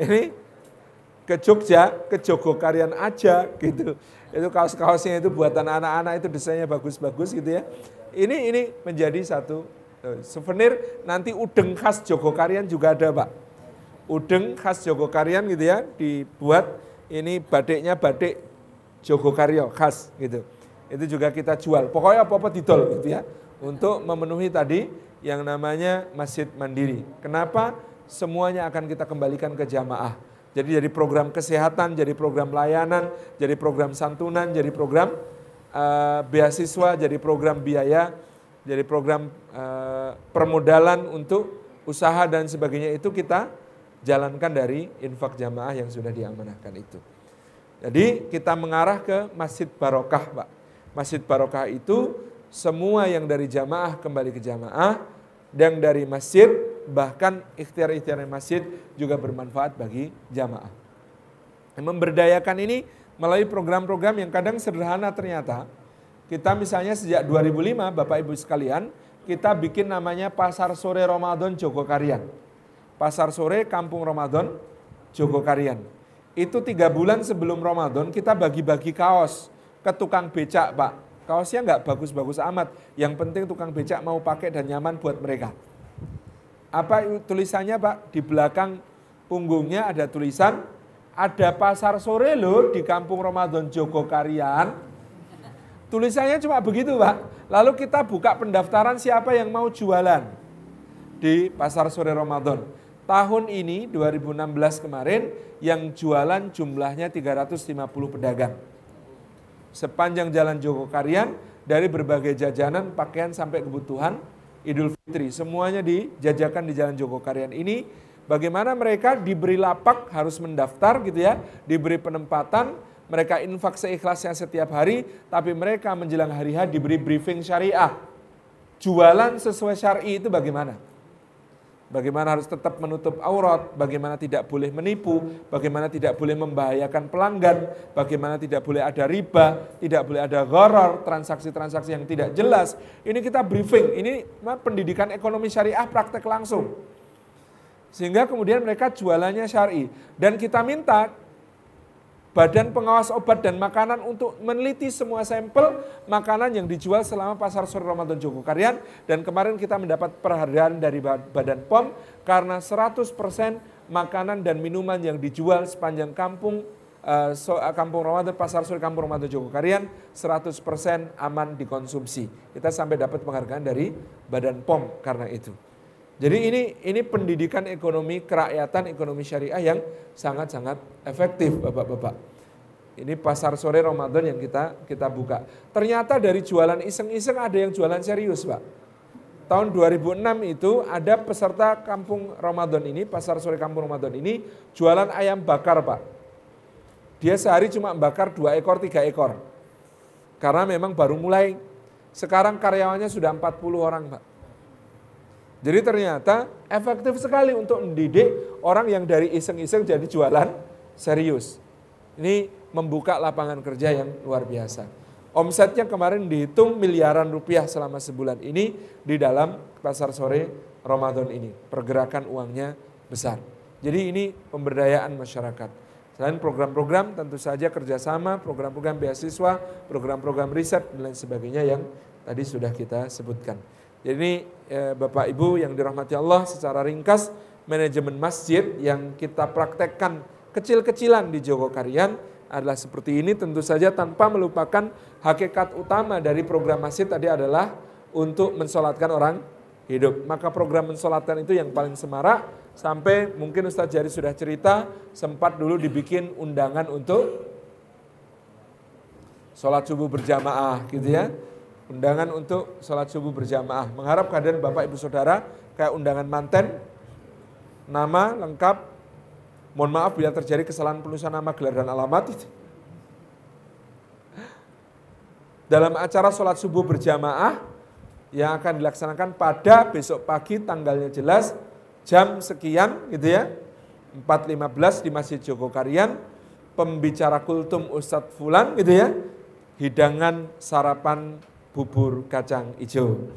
Speaker 1: ini ke Jogja, ke Jogokarian aja gitu. Itu kaos-kaosnya itu buatan anak-anak itu desainnya bagus-bagus gitu ya. Ini ini menjadi satu eh, souvenir nanti udeng khas Jogokarian juga ada Pak. Udeng khas Jogokarian gitu ya dibuat ini batiknya batik Jogokaryo khas gitu. Itu juga kita jual. Pokoknya apa-apa didol gitu ya. Untuk memenuhi tadi yang namanya Masjid Mandiri. Kenapa? semuanya akan kita kembalikan ke jamaah. Jadi jadi program kesehatan, jadi program layanan, jadi program santunan, jadi program uh, beasiswa, jadi program biaya, jadi program uh, permodalan untuk usaha dan sebagainya itu kita jalankan dari infak jamaah yang sudah diamanahkan itu. Jadi kita mengarah ke Masjid Barokah, Pak. Masjid Barokah itu semua yang dari jamaah kembali ke jamaah, dan dari masjid bahkan ikhtiar-ikhtiar masjid juga bermanfaat bagi jamaah. Memberdayakan ini melalui program-program yang kadang sederhana ternyata. Kita misalnya sejak 2005 Bapak Ibu sekalian, kita bikin namanya Pasar Sore Ramadan Jogokarian. Pasar Sore Kampung Ramadan Jogokarian. Itu tiga bulan sebelum Ramadan kita bagi-bagi kaos ke tukang becak Pak. Kaosnya nggak bagus-bagus amat. Yang penting tukang becak mau pakai dan nyaman buat mereka. Apa tulisannya Pak? Di belakang punggungnya ada tulisan, ada pasar sore loh di kampung Ramadan Jogokarian. Tulisannya cuma begitu Pak. Lalu kita buka pendaftaran siapa yang mau jualan di pasar sore Ramadan. Tahun ini 2016 kemarin yang jualan jumlahnya 350 pedagang. Sepanjang jalan Jogokarian dari berbagai jajanan, pakaian sampai kebutuhan Idul Fitri. Semuanya dijajakan di Jalan Jogokarian ini. Bagaimana mereka diberi lapak harus mendaftar gitu ya, diberi penempatan, mereka infak seikhlasnya setiap hari, tapi mereka menjelang hari H diberi briefing syariah. Jualan sesuai syari itu bagaimana? bagaimana harus tetap menutup aurat, bagaimana tidak boleh menipu, bagaimana tidak boleh membahayakan pelanggan, bagaimana tidak boleh ada riba, tidak boleh ada gharar, transaksi-transaksi yang tidak jelas. Ini kita briefing, ini pendidikan ekonomi syariah praktek langsung. Sehingga kemudian mereka jualannya syari. Dan kita minta Badan Pengawas Obat dan Makanan untuk meneliti semua sampel makanan yang dijual selama pasar sore Ramadan Jogokarian dan kemarin kita mendapat perhargaan dari Badan POM karena 100% makanan dan minuman yang dijual sepanjang kampung uh, so, uh, Kampung Ramadan Pasar Sore Kampung Ramadan Jogokarian 100% aman dikonsumsi. Kita sampai dapat penghargaan dari Badan POM karena itu. Jadi ini ini pendidikan ekonomi kerakyatan ekonomi syariah yang sangat-sangat efektif Bapak-bapak. Ini pasar sore Ramadan yang kita kita buka. Ternyata dari jualan iseng-iseng ada yang jualan serius, Pak. Tahun 2006 itu ada peserta kampung Ramadan ini, pasar sore kampung Ramadan ini jualan ayam bakar, Pak. Dia sehari cuma bakar dua ekor, tiga ekor. Karena memang baru mulai. Sekarang karyawannya sudah 40 orang, Pak. Jadi ternyata efektif sekali untuk mendidik orang yang dari iseng-iseng jadi jualan serius. Ini membuka lapangan kerja yang luar biasa. Omsetnya kemarin dihitung miliaran rupiah selama sebulan ini di dalam pasar sore Ramadan ini. Pergerakan uangnya besar. Jadi ini pemberdayaan masyarakat. Selain program-program tentu saja kerjasama, program-program beasiswa, program-program riset dan lain sebagainya yang tadi sudah kita sebutkan. Jadi eh, Bapak Ibu yang dirahmati Allah secara ringkas manajemen masjid yang kita praktekkan kecil-kecilan di Jogokarian adalah seperti ini tentu saja tanpa melupakan hakikat utama dari program masjid tadi adalah untuk mensolatkan orang hidup. Maka program mensolatkan itu yang paling semarak sampai mungkin Ustadz Jari sudah cerita sempat dulu dibikin undangan untuk sholat subuh berjamaah gitu ya undangan untuk sholat subuh berjamaah. Mengharap kehadiran Bapak Ibu Saudara kayak undangan manten, nama lengkap, mohon maaf bila terjadi kesalahan penulisan nama, gelar dan alamat. Dalam acara sholat subuh berjamaah yang akan dilaksanakan pada besok pagi tanggalnya jelas jam sekian gitu ya 4.15 di Masjid Jogokarian pembicara kultum Ustadz Fulan gitu ya hidangan sarapan bubur kacang hijau.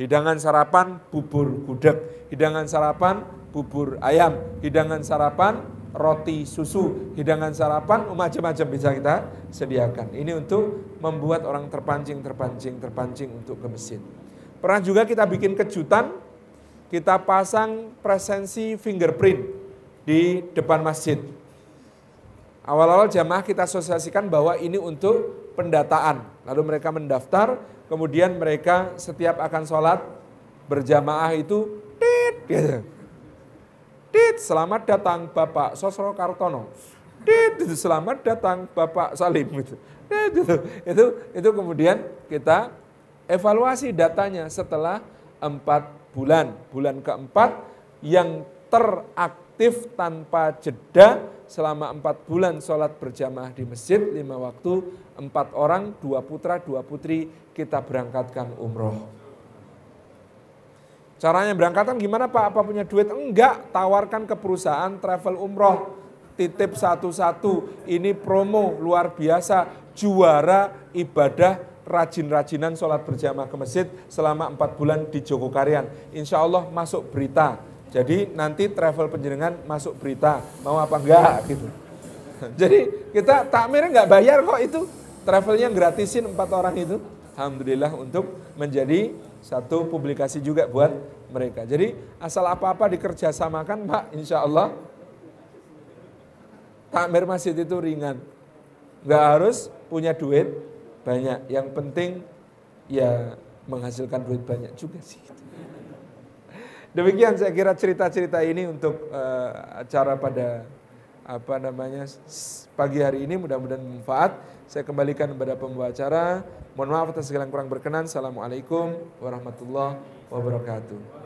Speaker 1: Hidangan sarapan bubur gudeg, hidangan sarapan bubur ayam, hidangan sarapan roti susu, hidangan sarapan macam-macam bisa kita sediakan. Ini untuk membuat orang terpancing, terpancing, terpancing untuk ke masjid. Pernah juga kita bikin kejutan, kita pasang presensi fingerprint di depan masjid. Awal-awal jamaah kita asosiasikan bahwa ini untuk pendataan. Lalu mereka mendaftar, kemudian mereka setiap akan sholat berjamaah itu tit gitu. Tit, selamat datang Bapak Sosro Kartono. Tit, itu selamat datang Bapak Salim gitu. Tit, itu, itu, itu kemudian kita evaluasi datanya setelah empat bulan. Bulan keempat yang teraktif tanpa jeda selama empat bulan sholat berjamaah di masjid lima waktu empat orang dua putra dua putri kita berangkatkan umroh. Caranya berangkatkan gimana Pak? Apa punya duit? Enggak, tawarkan ke perusahaan travel umroh. Titip satu-satu, ini promo luar biasa, juara ibadah rajin-rajinan sholat berjamaah ke masjid selama empat bulan di Jogokarian. Insya Allah masuk berita jadi nanti travel penjenengan masuk berita, mau apa enggak gitu. Jadi kita takmirnya enggak bayar kok itu. Travelnya gratisin empat orang itu. Alhamdulillah untuk menjadi satu publikasi juga buat mereka. Jadi asal apa-apa dikerjasamakan Pak, insya Allah takmir masjid itu ringan. Enggak harus punya duit banyak. Yang penting ya menghasilkan duit banyak juga sih. Demikian saya kira cerita-cerita ini untuk uh, acara pada apa namanya pagi hari ini mudah-mudahan bermanfaat. Saya kembalikan kepada pembawa acara. Mohon maaf atas segala kurang berkenan. Assalamualaikum warahmatullahi wabarakatuh.